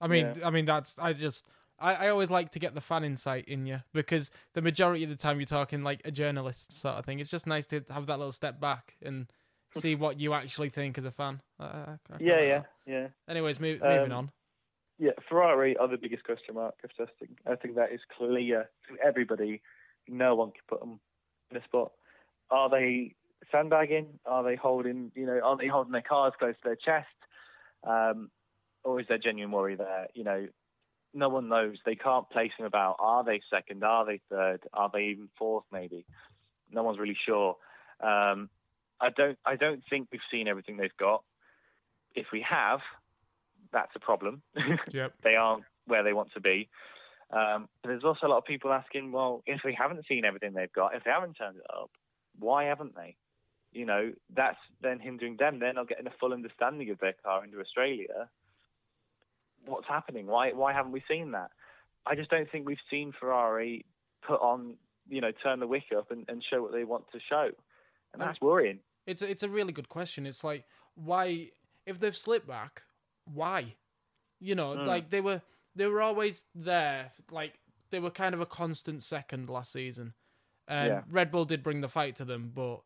I mean, Yeah. I mean that's I just I, I always like to get the fan insight in you because the majority of the time you're talking like a journalist sort of thing. It's just nice to have that little step back and see what you actually think as a fan. I- I- I yeah, yeah, that. yeah. Anyways, move, moving Um, on. Yeah, Ferrari are the biggest question mark of testing. I think that is clear to everybody. No one can put them in a spot. Are they sandbagging? Are they holding? You know, are they holding their cars close to their chest? Um, or is there genuine worry there? You know, no one knows. They can't place them about. Are they second? Are they third? Are they even fourth? Maybe. No one's really sure. Um, I don't I don't think we've seen everything they've got. If we have, that's a problem. Yep. they aren't where they want to be. Um, but there's also a lot of people asking, well, if we haven't seen everything they've got, if they haven't turned it up, why haven't they? You know, that's then hindering them. They're not getting a full understanding of their car into Australia. What's happening? Why why haven't we seen that? I just don't think we've seen Ferrari put on, you know, turn the wick up and, and show what they want to show, and that's worrying. It's a, it's a really good question. It's like why if they've slipped back, why? You know, Mm. like they were they were always there. Like they were kind of a constant second last season. Um, Yeah. Red Bull did bring the fight to them, but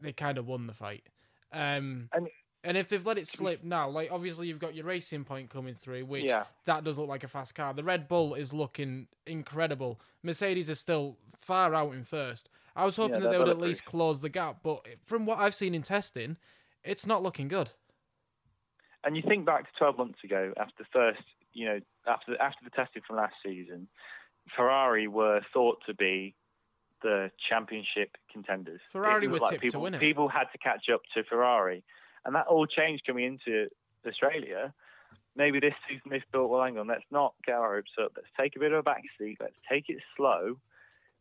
they kind of won the fight. Um, And- and if they've let it slip now, like obviously you've got your racing point coming through, which Yeah. that does look like a fast car. The Red Bull is looking incredible. Mercedes is still far out in first. I was hoping Yeah, that they would at least close the gap, but from what I've seen in testing, it's not looking good. And you think back to 12 months ago, after the first, you know, after after the testing from last season, Ferrari were thought to be the championship contenders. Ferrari were like tipped to people, win it. People had to catch up to Ferrari, and that all changed coming into Australia. Maybe this season they thought, well, hang on, let's not get our hopes up. Let's take a bit of a back seat. Let's take it slow,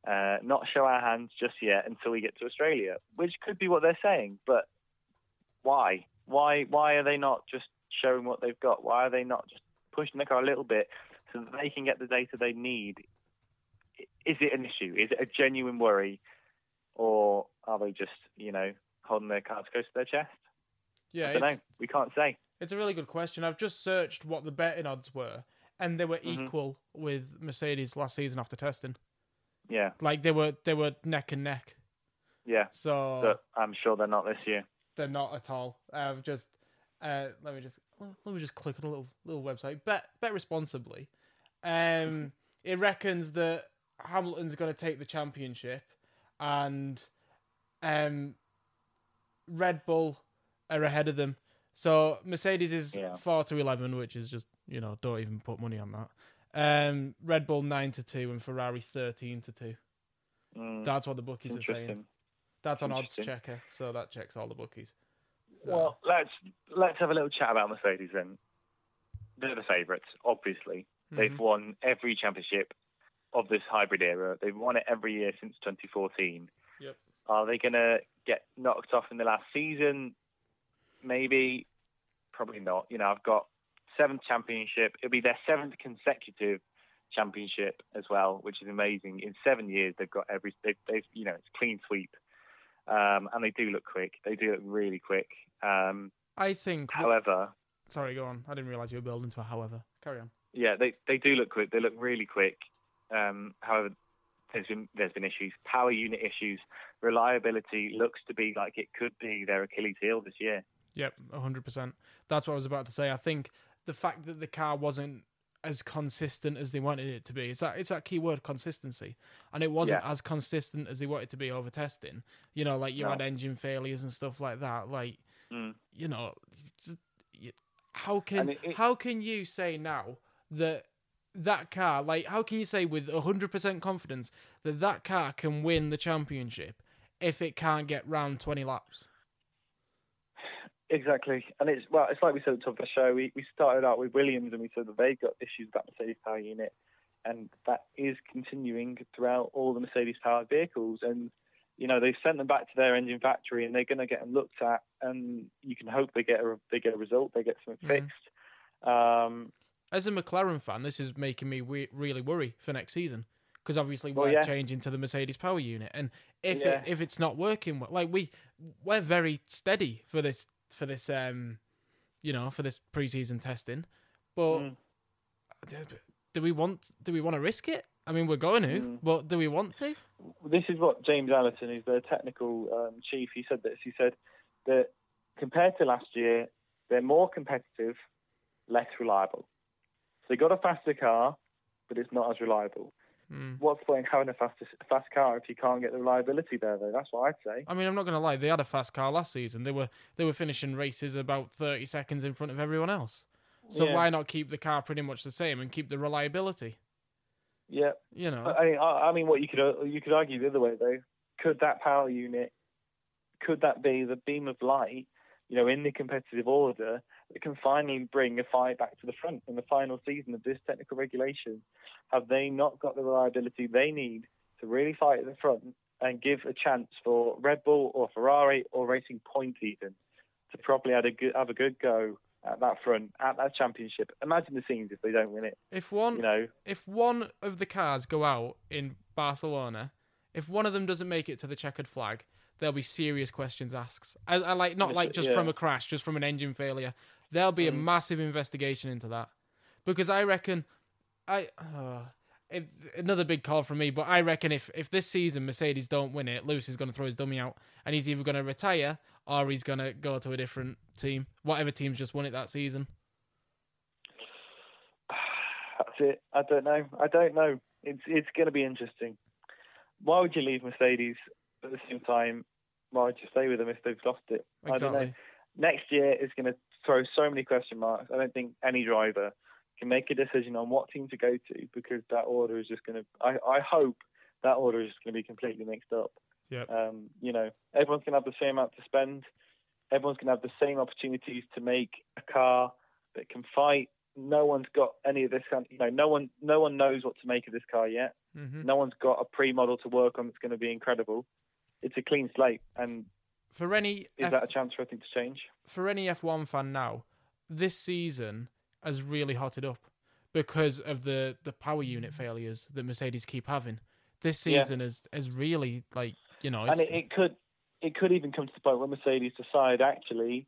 uh, not show our hands just yet until we get to Australia, which could be what they're saying. But why? Why? Why are they not just showing what they've got? Why are they not just pushing the car a little bit so that they can get the data they need? Is it an issue? Is it a genuine worry, or are they just, you know, holding their cards close to their chest? Yeah, I don't know. We can't say. it's a really good question. I've just searched what the betting odds were, and they were Mhm. equal with Mercedes last season after testing. Yeah, Like they were they were neck and neck. yeah. So But I'm sure they're not this year. They're not at all. I've just uh, let me just let me just click on a little little website. Bet bet responsibly. Um, it reckons that Hamilton's going to take the championship, and um, Red Bull are ahead of them. So Mercedes is Yeah. four to eleven, which is just you know don't even put money on that. Um, Red Bull nine to two and Ferrari thirteen to two. Mm, That's what the bookies are saying. That's on odds checker, so that checks all the bookies. So- Well, let's let's have a little chat about Mercedes then. They're the favourites, obviously. They've Mhm. won every championship of this hybrid era. They've won it every year since 2014. Yep. Are they going to get knocked off in the last season? Maybe, probably not. You know, I've got seventh championship. It'll be their seventh consecutive championship as well, which is amazing. In seven years, they've got every. They've, they've you know, it's clean sweep, um, and they do look quick. They do look really quick. Um, I think. however, Sorry, go on. I didn't realize you were building to a however. Carry on. yeah, they they do look quick. They look really quick. Um, however, there's been there's been issues, power unit issues, reliability looks to be like it could be their Achilles heel this year. Yep, hundred percent. That's what I was about to say. I think the fact that the car wasn't as consistent as they wanted it to be is that it's that key word consistency, and it wasn't Yeah. as consistent as they wanted to be over testing. You know, like you No. had engine failures and stuff like that. Like Mm. you know, how can it- it- how can you say now that that car, like, how can you say with hundred percent confidence that that car can win the championship if it can't get round twenty laps? Exactly, and it's well, it's like we said at the top of the show. We we started out with Williams, and we said that they've got issues with that Mercedes power unit, and that is continuing throughout all the Mercedes powered vehicles. And you know they've sent them back to their engine factory, and they're going to get them looked at, and you can hope they get a they get a result, they get something Mhm. fixed. Um, as a McLaren fan, this is making me we- really worry for next season because obviously we're yeah. changing to the Mercedes power unit, and if Yeah. it, if it's not working, like we we're very steady for this for this um you know for this preseason testing, but Mm. do we want do we want to risk it? I mean, we're going to, Mm. but do we want to? this is what James Allison, who's the technical um, chief, he said this. He said that compared to last year, they're more competitive, less reliable. So they got a faster car, but it's not as reliable. Mm. What's the point in having a fast fast car if you can't get the reliability there? Though that's what I'd say. I mean, I'm not going to lie. They had a fast car last season. They were they were finishing races about 30 seconds in front of everyone else. So Yeah. why not keep the car pretty much the same and keep the reliability? Yeah, You know. I, I I mean, what you could uh, you could argue the other way though. Could that power unit could that be the beam of light, you know, in the competitive order that can finally bring a fight back to the front in the final season of this technical regulation? Have they not got the reliability they need to really fight at the front and give a chance for Red Bull or Ferrari or Racing Point even to properly have a good, have a good go at that front at that championship? Imagine the scenes if they don't win it. If one, You know, if one of the cars go out in Barcelona, if one of them doesn't make it to the checkered flag, there'll be serious questions asked. I, I like not like just Yeah. from a crash, just from an engine failure. There'll be a Mm. massive investigation into that because I reckon I. Uh, it, another big call from me, but I reckon if, if this season Mercedes don't win it, Lewis is going to throw his dummy out, and he's either going to retire or he's going to go to a different team, whatever team's just won it that season. That's it. I don't know. I don't know. It's it's going to be interesting. Why would you leave Mercedes at the same time? Why would you stay with them if they've lost it? I don't know. Next year is going to throw so many question marks. I don't think any driver can make a decision on what team to go to because that order is just going to. I I hope that order is just going to be completely mixed up. Yep. Um, you know, everyone's going to have the same amount to spend. Everyone's going to have the same opportunities to make a car that can fight. No one's got any of this kind. You know, no one, no one knows what to make of this car yet. Mhm. No one's got a pre-model to work on that's going to be incredible. It's a clean slate, and For any is F- that a chance for anything to change? for any F1 fan now, this season has really hotted up because of the, the power unit failures that Mercedes keep having. This Yeah. season has has really like you know it's, and it, it could, it could even come to the point where Mercedes decide actually,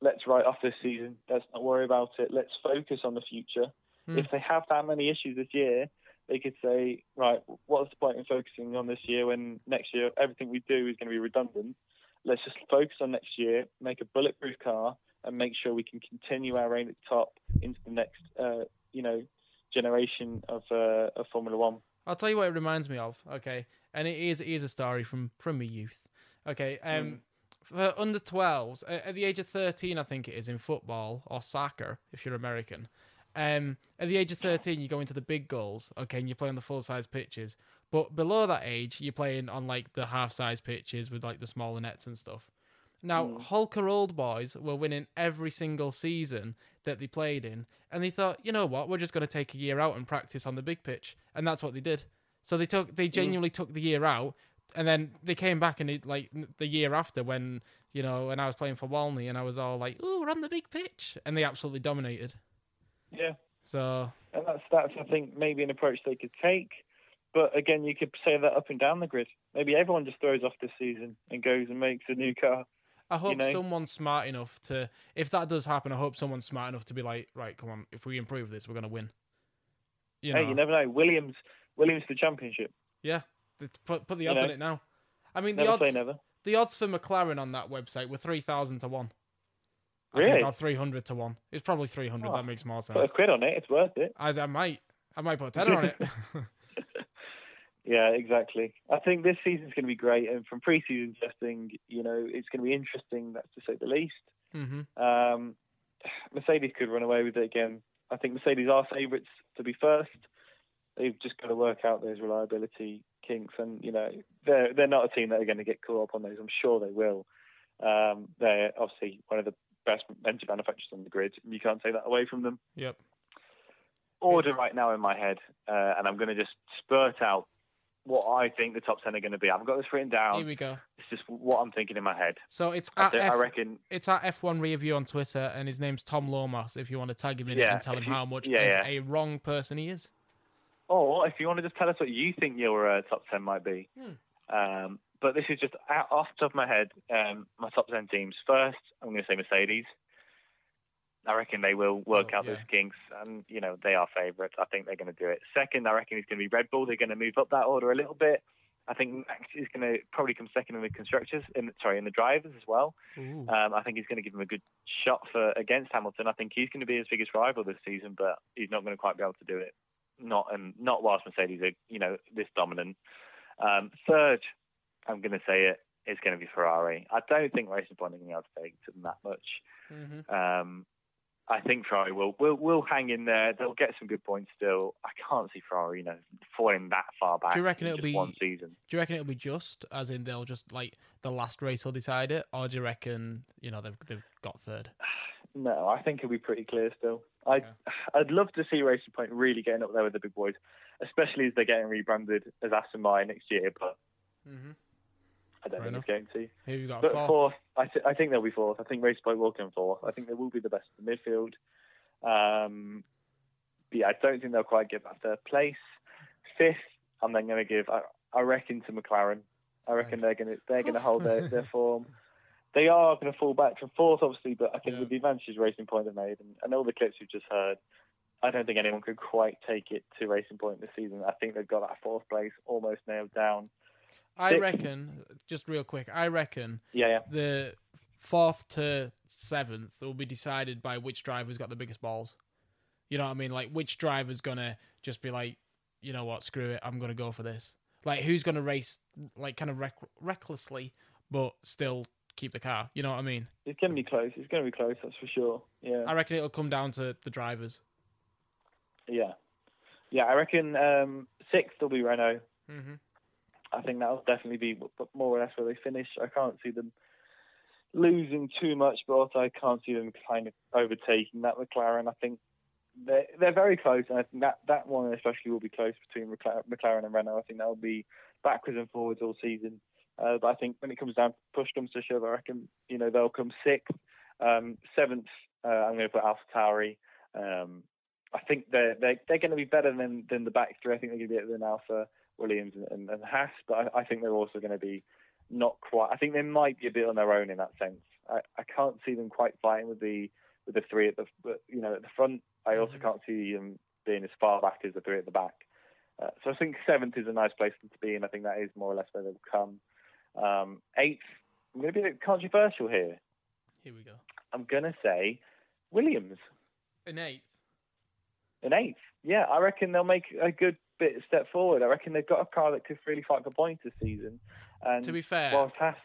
let's write off this season. Let's not worry about it. Let's focus on the future. Hmm. If they have that many issues this year, they could say, right, what's the point in focusing on this year when next year everything we do is going to be redundant? Let's just focus on next year, make a bulletproof car, and make sure we can continue our reign at the top into the next, uh, you know, generation of uh, of Formula One. I'll tell you what it reminds me of. Okay, and it is it is a story from from my youth. Okay, um, for under 12s at, at the age of 13, I think it is in football or soccer if you're American. Um, at the age of 13, you go into the big goals. Okay, and you play on the full size pitches. But below that age, you're playing on like the half size pitches with like the smaller nets and stuff. Now, Mm. Hulker Old Boys were winning every single season that they played in, and they thought, you know what, we're just going to take a year out and practice on the big pitch, and that's what they did. So they took, they genuinely took the year out, and then they came back and it, like the year after when you know when I was playing for Walney, and I was all like, oh, we're on the big pitch, and they absolutely dominated. Yeah, So and that's that's I think maybe an approach they could take. But again, you could say that up and down the grid. Maybe everyone just throws off this season and goes and makes a new car. I hope know? someone's smart enough to, if that does happen, I hope someone's smart enough to be like, right, come on, if we improve this, we're gonna win. You hey, know, you never know. Williams, Williams for championship. yeah, put put the You odds on it now. I mean, the odds, never. the odds for McLaren on that website were three thousand to one. I Really? think, or three hundred to one. It's probably three hundred. Oh, that makes more sense. Put a quid on it. It's worth it. I, I might, I might put a tenner on it. Yeah, exactly. I think this season's going to be great, and from pre-season testing, you know, it's going to be interesting. That's to say the least. hmm Um, Mercedes could run away with it again. I think Mercedes are favourites to be first. They've just got to work out those reliability kinks, and you know they're they're not a team that are going to get caught up on those. I'm sure they will. Um, they're obviously one of the best engine manufacturers on the grid. and You can't take that away from them. Yep. Order right now in my head, uh, and I'm going to just spurt out what I think the top ten are going to be. I've got this written down. Here we go. It's just what I'm thinking in my head. So it's I, at I F- reckon it's at F1 Review on Twitter, and his name's Tom Lomas. If you want to tag him in Yeah, and tell him you- how much yeah, of yeah. a wrong person he is. Or if you want to just tell us what you think your uh, top 10 might be. Hmm. Um, but this is just out, off the top of my head, um, my top 10 teams. First, I'm going to say Mercedes. I reckon they will work Oh, out yeah. those kinks, and, you know, they are favourites. I think they're going to do it. Second, I reckon it's going to be Red Bull. They're going to move up that order a little bit. I think Max is going to probably come second in the constructors, in sorry, in the drivers as well. Um, I think he's going to give him a good shot for against Hamilton. I think he's going to be his biggest rival this season, but he's not going to quite be able to do it. Not and not whilst Mercedes are you know this dominant. Um, third, I'm going to say it is going to be Ferrari. I don't think Racing Point are going to be able to take to them that much. Mhm. Um, I think Ferrari will will will hang in there. They'll get some good points still. I can't see Ferrari, you know, falling that far back. Do you reckon it'll be one season? Do you reckon it'll be just, as in they'll just like the last race will decide it, or do you reckon you know they've they've got third? No, I think it'll be pretty clear still. I I'd love to see Racing Point really getting up there with the big boys, especially as they're getting rebranded as Aston Martin next year. But Mm-hmm. I don't Fair think it's going to. Who you got But fourth? fourth, I, th- I think they'll be fourth. I think Race Point will come fourth. I think they will be the best in the midfield. Um, but yeah, I don't think they'll quite get that third place. Fifth, I'm then going to give. I, I reckon to McLaren. I reckon they're going to they're going to hold their, their form. They are going to fall back from fourth, obviously, but I think with the advantages Racing Point have made and, and all the clips we've just heard, I don't think anyone could quite take it to Racing Point this season. I think they've got that fourth place almost nailed down. I reckon, just real quick, I reckon Yeah, yeah. the fourth to seventh will be decided by which driver's got the biggest balls. You know what I mean? Like which driver's gonna just be like, you know what, screw it, I'm gonna go for this. Like who's gonna race like kind of rec- recklessly, but still keep the car. You know what I mean? It's going to be close. It's going to be close, that's for sure. Yeah. I reckon it'll come down to the drivers. Yeah, yeah. I reckon um, sixth will be Renault. Mm-hmm. I think that'll definitely be more or less where they finish. I can't see them losing too much, but also I can't see them kind of overtaking that McLaren. I think they're they're very close, and I think that that one especially will be close between McLaren, and Renault. I think that'll be backwards and forwards all season. Uh, but I think when it comes down to push comes to shove, I reckon you know they'll come sixth, um, seventh. Uh, I'm going to put AlphaTauri. Um, I think they're they're, they're going to be better than than the back three. I think they're going to be better than Alfa, Williams, and, and, and Haas. But I, I think they're also going to be not quite. I think they might be a bit on their own in that sense. I, I can't see them quite fighting with the with the three at the but, you know at the front. I also can't see them being as far back as the three at the back. Uh, so I think seventh is a nice place to be, and I think that is more or less where they'll come. Um, eighth, I'm going to be a bit controversial here. Here we go. I'm going to say Williams An eighth. an eighth. Yeah, I reckon they'll make a good bit of step forward. I reckon they've got a car that could really fight for points this season. And To be fair, whilst Haas,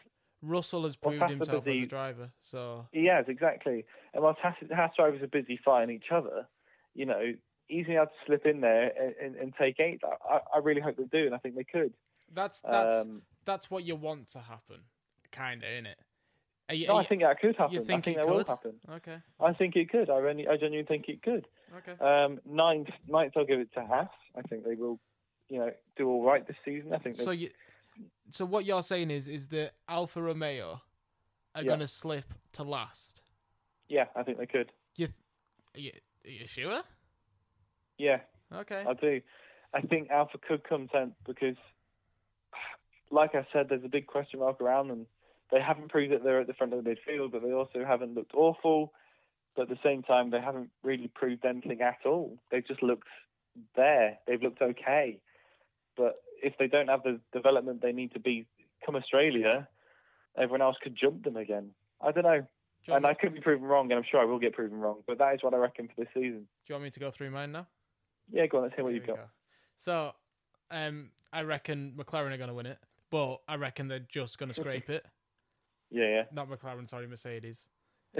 Russell has proved Haas himself as a driver, so he has exactly. And whilst Haas, Haas drivers are busy fighting each other, you know, he's going to slip in there and, and, and take eight. I, I really hope they do, and I think they could. that's that's Um, that's what you want to happen, kind of, innit? Are you, no, I think that could happen. You think I think it that will happen. Okay. I think it could. I, really, I genuinely think it could. Okay. Um, ninth, ninth, I'll give it to Haas. I think they will, you know, do all right this season. I think. So you, so what you're saying is, is that Alfa Romeo are Yeah. going to slip to last? yeah, I think they could. You, are you, are you sure? Yeah, Okay. I do. I think Alfa could come tenth because, like I said, there's a big question mark around them. They haven't proved that they're at the front of the midfield, but they also haven't looked awful. But at the same time, they haven't really proved anything at all. They've just looked there. They've looked okay. But if they don't have the development they need to be come Australia, everyone else could jump them again. I don't know. Do And want I could be proven wrong, and I'm sure I will get proven wrong. But that is what I reckon for this season. do you want me to go through mine now? Yeah, go on, let's hear what Here you've got. go. So, um, I reckon McLaren are going to win it, but I reckon they're just going to scrape it. Yeah, yeah. Not McLaren, sorry, Mercedes.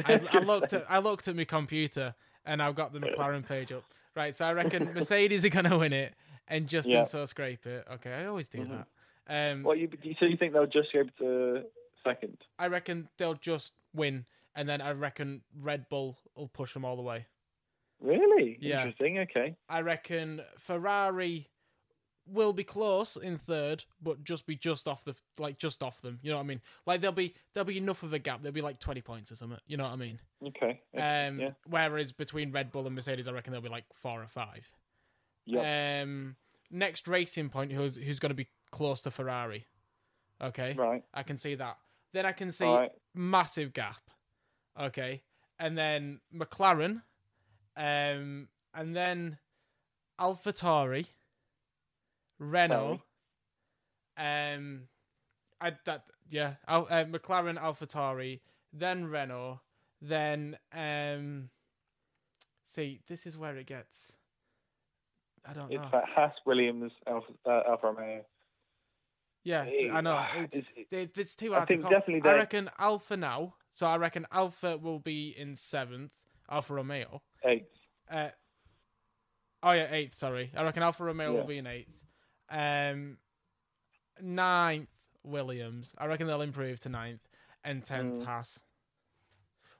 I, I looked at I looked at my computer and I've got the McLaren page up. Right, so I reckon Mercedes are going to win it and Justin Yeah. so scrape it. Okay, I always do Mhm. that. Um, What you so you think they'll just go to second? I reckon they'll just win, and then I reckon Red Bull will push them all the way. Really? Yeah. Interesting. Okay. I reckon Ferrari will be close in third, but just be just off the like just off them. You know what I mean? Like there'll be there'll be enough of a gap. There'll be like twenty points or something. You know what I mean? Okay. okay, Um, yeah. Whereas between Red Bull and Mercedes, I reckon there'll be like four or five. Yep. Um, next racing point, who's who's going to be close to Ferrari? Okay, right. I can see that. Then I can see right. massive gap. Okay, and then McLaren, um, and then AlphaTauri, Renault, um, I that yeah, Al, uh, McLaren, AlphaTauri, then Renault, then um. See, this is where it gets. I don't It's know. like Haas, Williams, Alfa, uh, Alfa Romeo. Yeah, Hey, I know. ah, It's, it's- it's, it's too I think to definitely I reckon Alpha now. So I reckon Alpha will be in seventh. Alfa Romeo. Eighth. Uh, oh yeah, eighth. Sorry, I reckon Alfa Romeo Yeah. will be in eighth. Um, ninth Williams. I reckon they'll improve to ninth, and tenth Mm. Haas.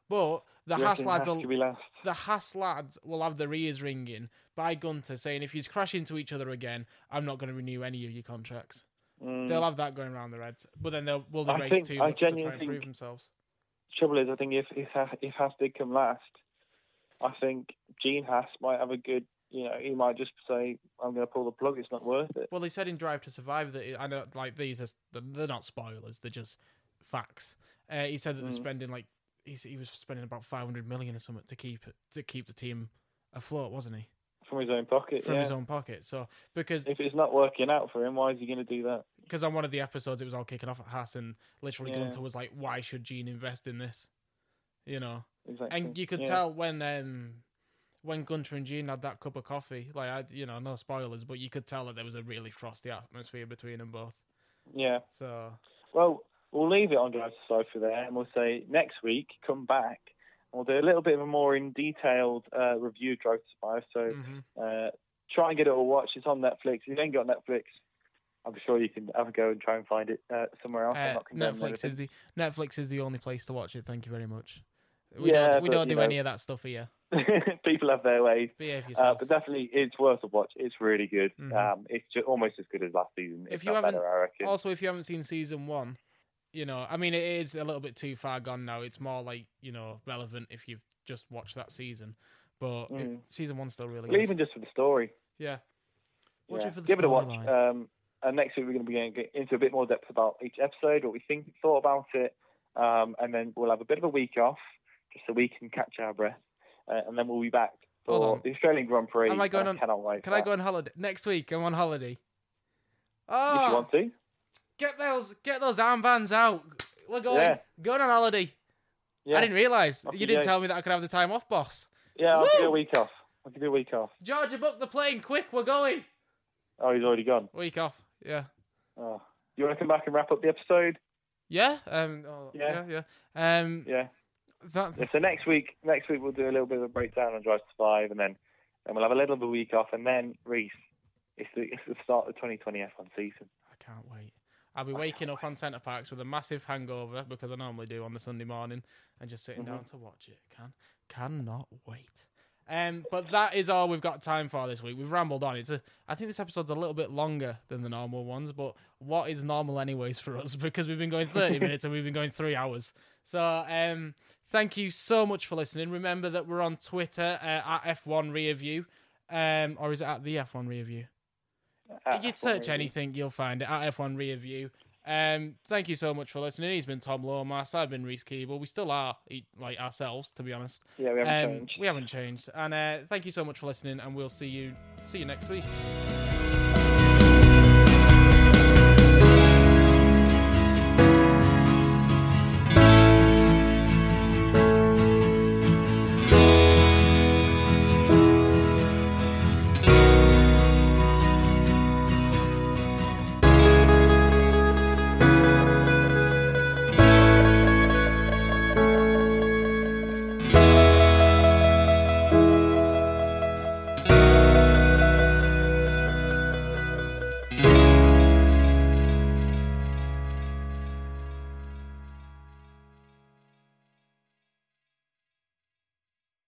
But the Haas lads will the Haas lads will have their ears ringing by Gunter saying, "If you crash into each other again, I'm not going to renew any of your contracts." Mm. They'll have that going around the Reds. But then they'll will they I race think- too I much to try and prove themselves? Trouble is, I think if if if Haas did come last, I think Gene Haas might have a good. You know, he might just say, "I'm going to pull the plug. It's not worth it." Well, they said in Drive to Survive that I know, like these are they're not spoilers; they're just facts. Uh, he said that they're Mm. spending like he's, he was spending about 500 million or something to keep it to keep the team afloat, wasn't he? From his own pocket. From yeah. his own pocket. So because If it's not working out for him, why is he going to do that? because on one of the episodes it was all kicking off at Haas, and literally Yeah. Gunter was like, "Why should Gene invest in this?" You know, Exactly. and you could Yeah. tell when um when Gunter and Gene had that cup of coffee, like I, you know, no spoilers, but you could tell that there was a really frosty atmosphere between them both. Yeah. So Well, we'll leave it on Drive to for there, and we'll say next week come back. and We'll do a little bit of a more in detailed uh, review of Drive to Survive. So mhm. uh, try and get it all watched. It's on Netflix. If you ain't got Netflix, I'm sure you can have a go and try and find it uh, somewhere else. I'm Uh, Netflix is the Netflix is the only place to watch it. Thank you very much. We Yeah, don't, we but, don't do know- any of that stuff here. People have their ways. Uh, but definitely, it's worth a watch. It's really good. Mhm. Um, it's ju- almost as good as last season. if if you haven't, better, I reckon. also if you haven't seen season one, you know, I mean, it is a little bit too far gone now. It's more like you know relevant if you've just watched that season, but it- Mm. season one's still really good. even just for the story. yeah, watch Yeah. it for the Give it a watch. Um, and next week we're going to be getting into a bit more depth about each episode, what we think, thought about it, um, and then we'll have a bit of a week off just so we can catch our breath, uh, and then we'll be back for the Australian Grand Prix. Am I going on- Cannot wait. Can I go on holiday next week? I'm on holiday. Oh, If Oh, you want to. get those get those armbands out. We're going Yeah. going on holiday. Yeah. I didn't realise Off you didn't go. tell me that I could have the time off, boss. Yeah, I'll give you a week off. I'll give you a week off. Georgia, book the plane quick. We're going. Oh, he's already gone. Week off. Yeah. Oh. You want to come back and wrap up the episode? Yeah. Um. oh, yeah. Yeah. Yeah. Um. Yeah. That, Yeah, so next week, next week we'll do a little bit of a breakdown on Drive to Survive, and then and we'll have a little bit of a week off, and then Reese, it's the it's the start of the 2020 F1 season. I can't wait. I'll be waking up on Center Parcs with a massive hangover because I normally do on the Sunday morning, and just sitting mm-hmm. down to watch it. Can cannot wait. Um, but that is all we've got time for this week. We've rambled on. It's a, I think this episode's a little bit longer than the normal ones, but what is normal anyways for us because we've been going 30 minutes and we've been going three hours. So um, thank you so much for listening. Remember that we're on Twitter uh, at F1 Rearview, um, or is it at the F1 Rearview? At you F1 search anything, you'll find it at F1 Rearview. Um, thank you so much for listening. He's been Tom Lomas. I've been Reese Keeble. We still are like ourselves, to be honest. Yeah, we haven't Um, changed. We haven't changed. And uh, thank you so much for listening. And we'll see you see you next week.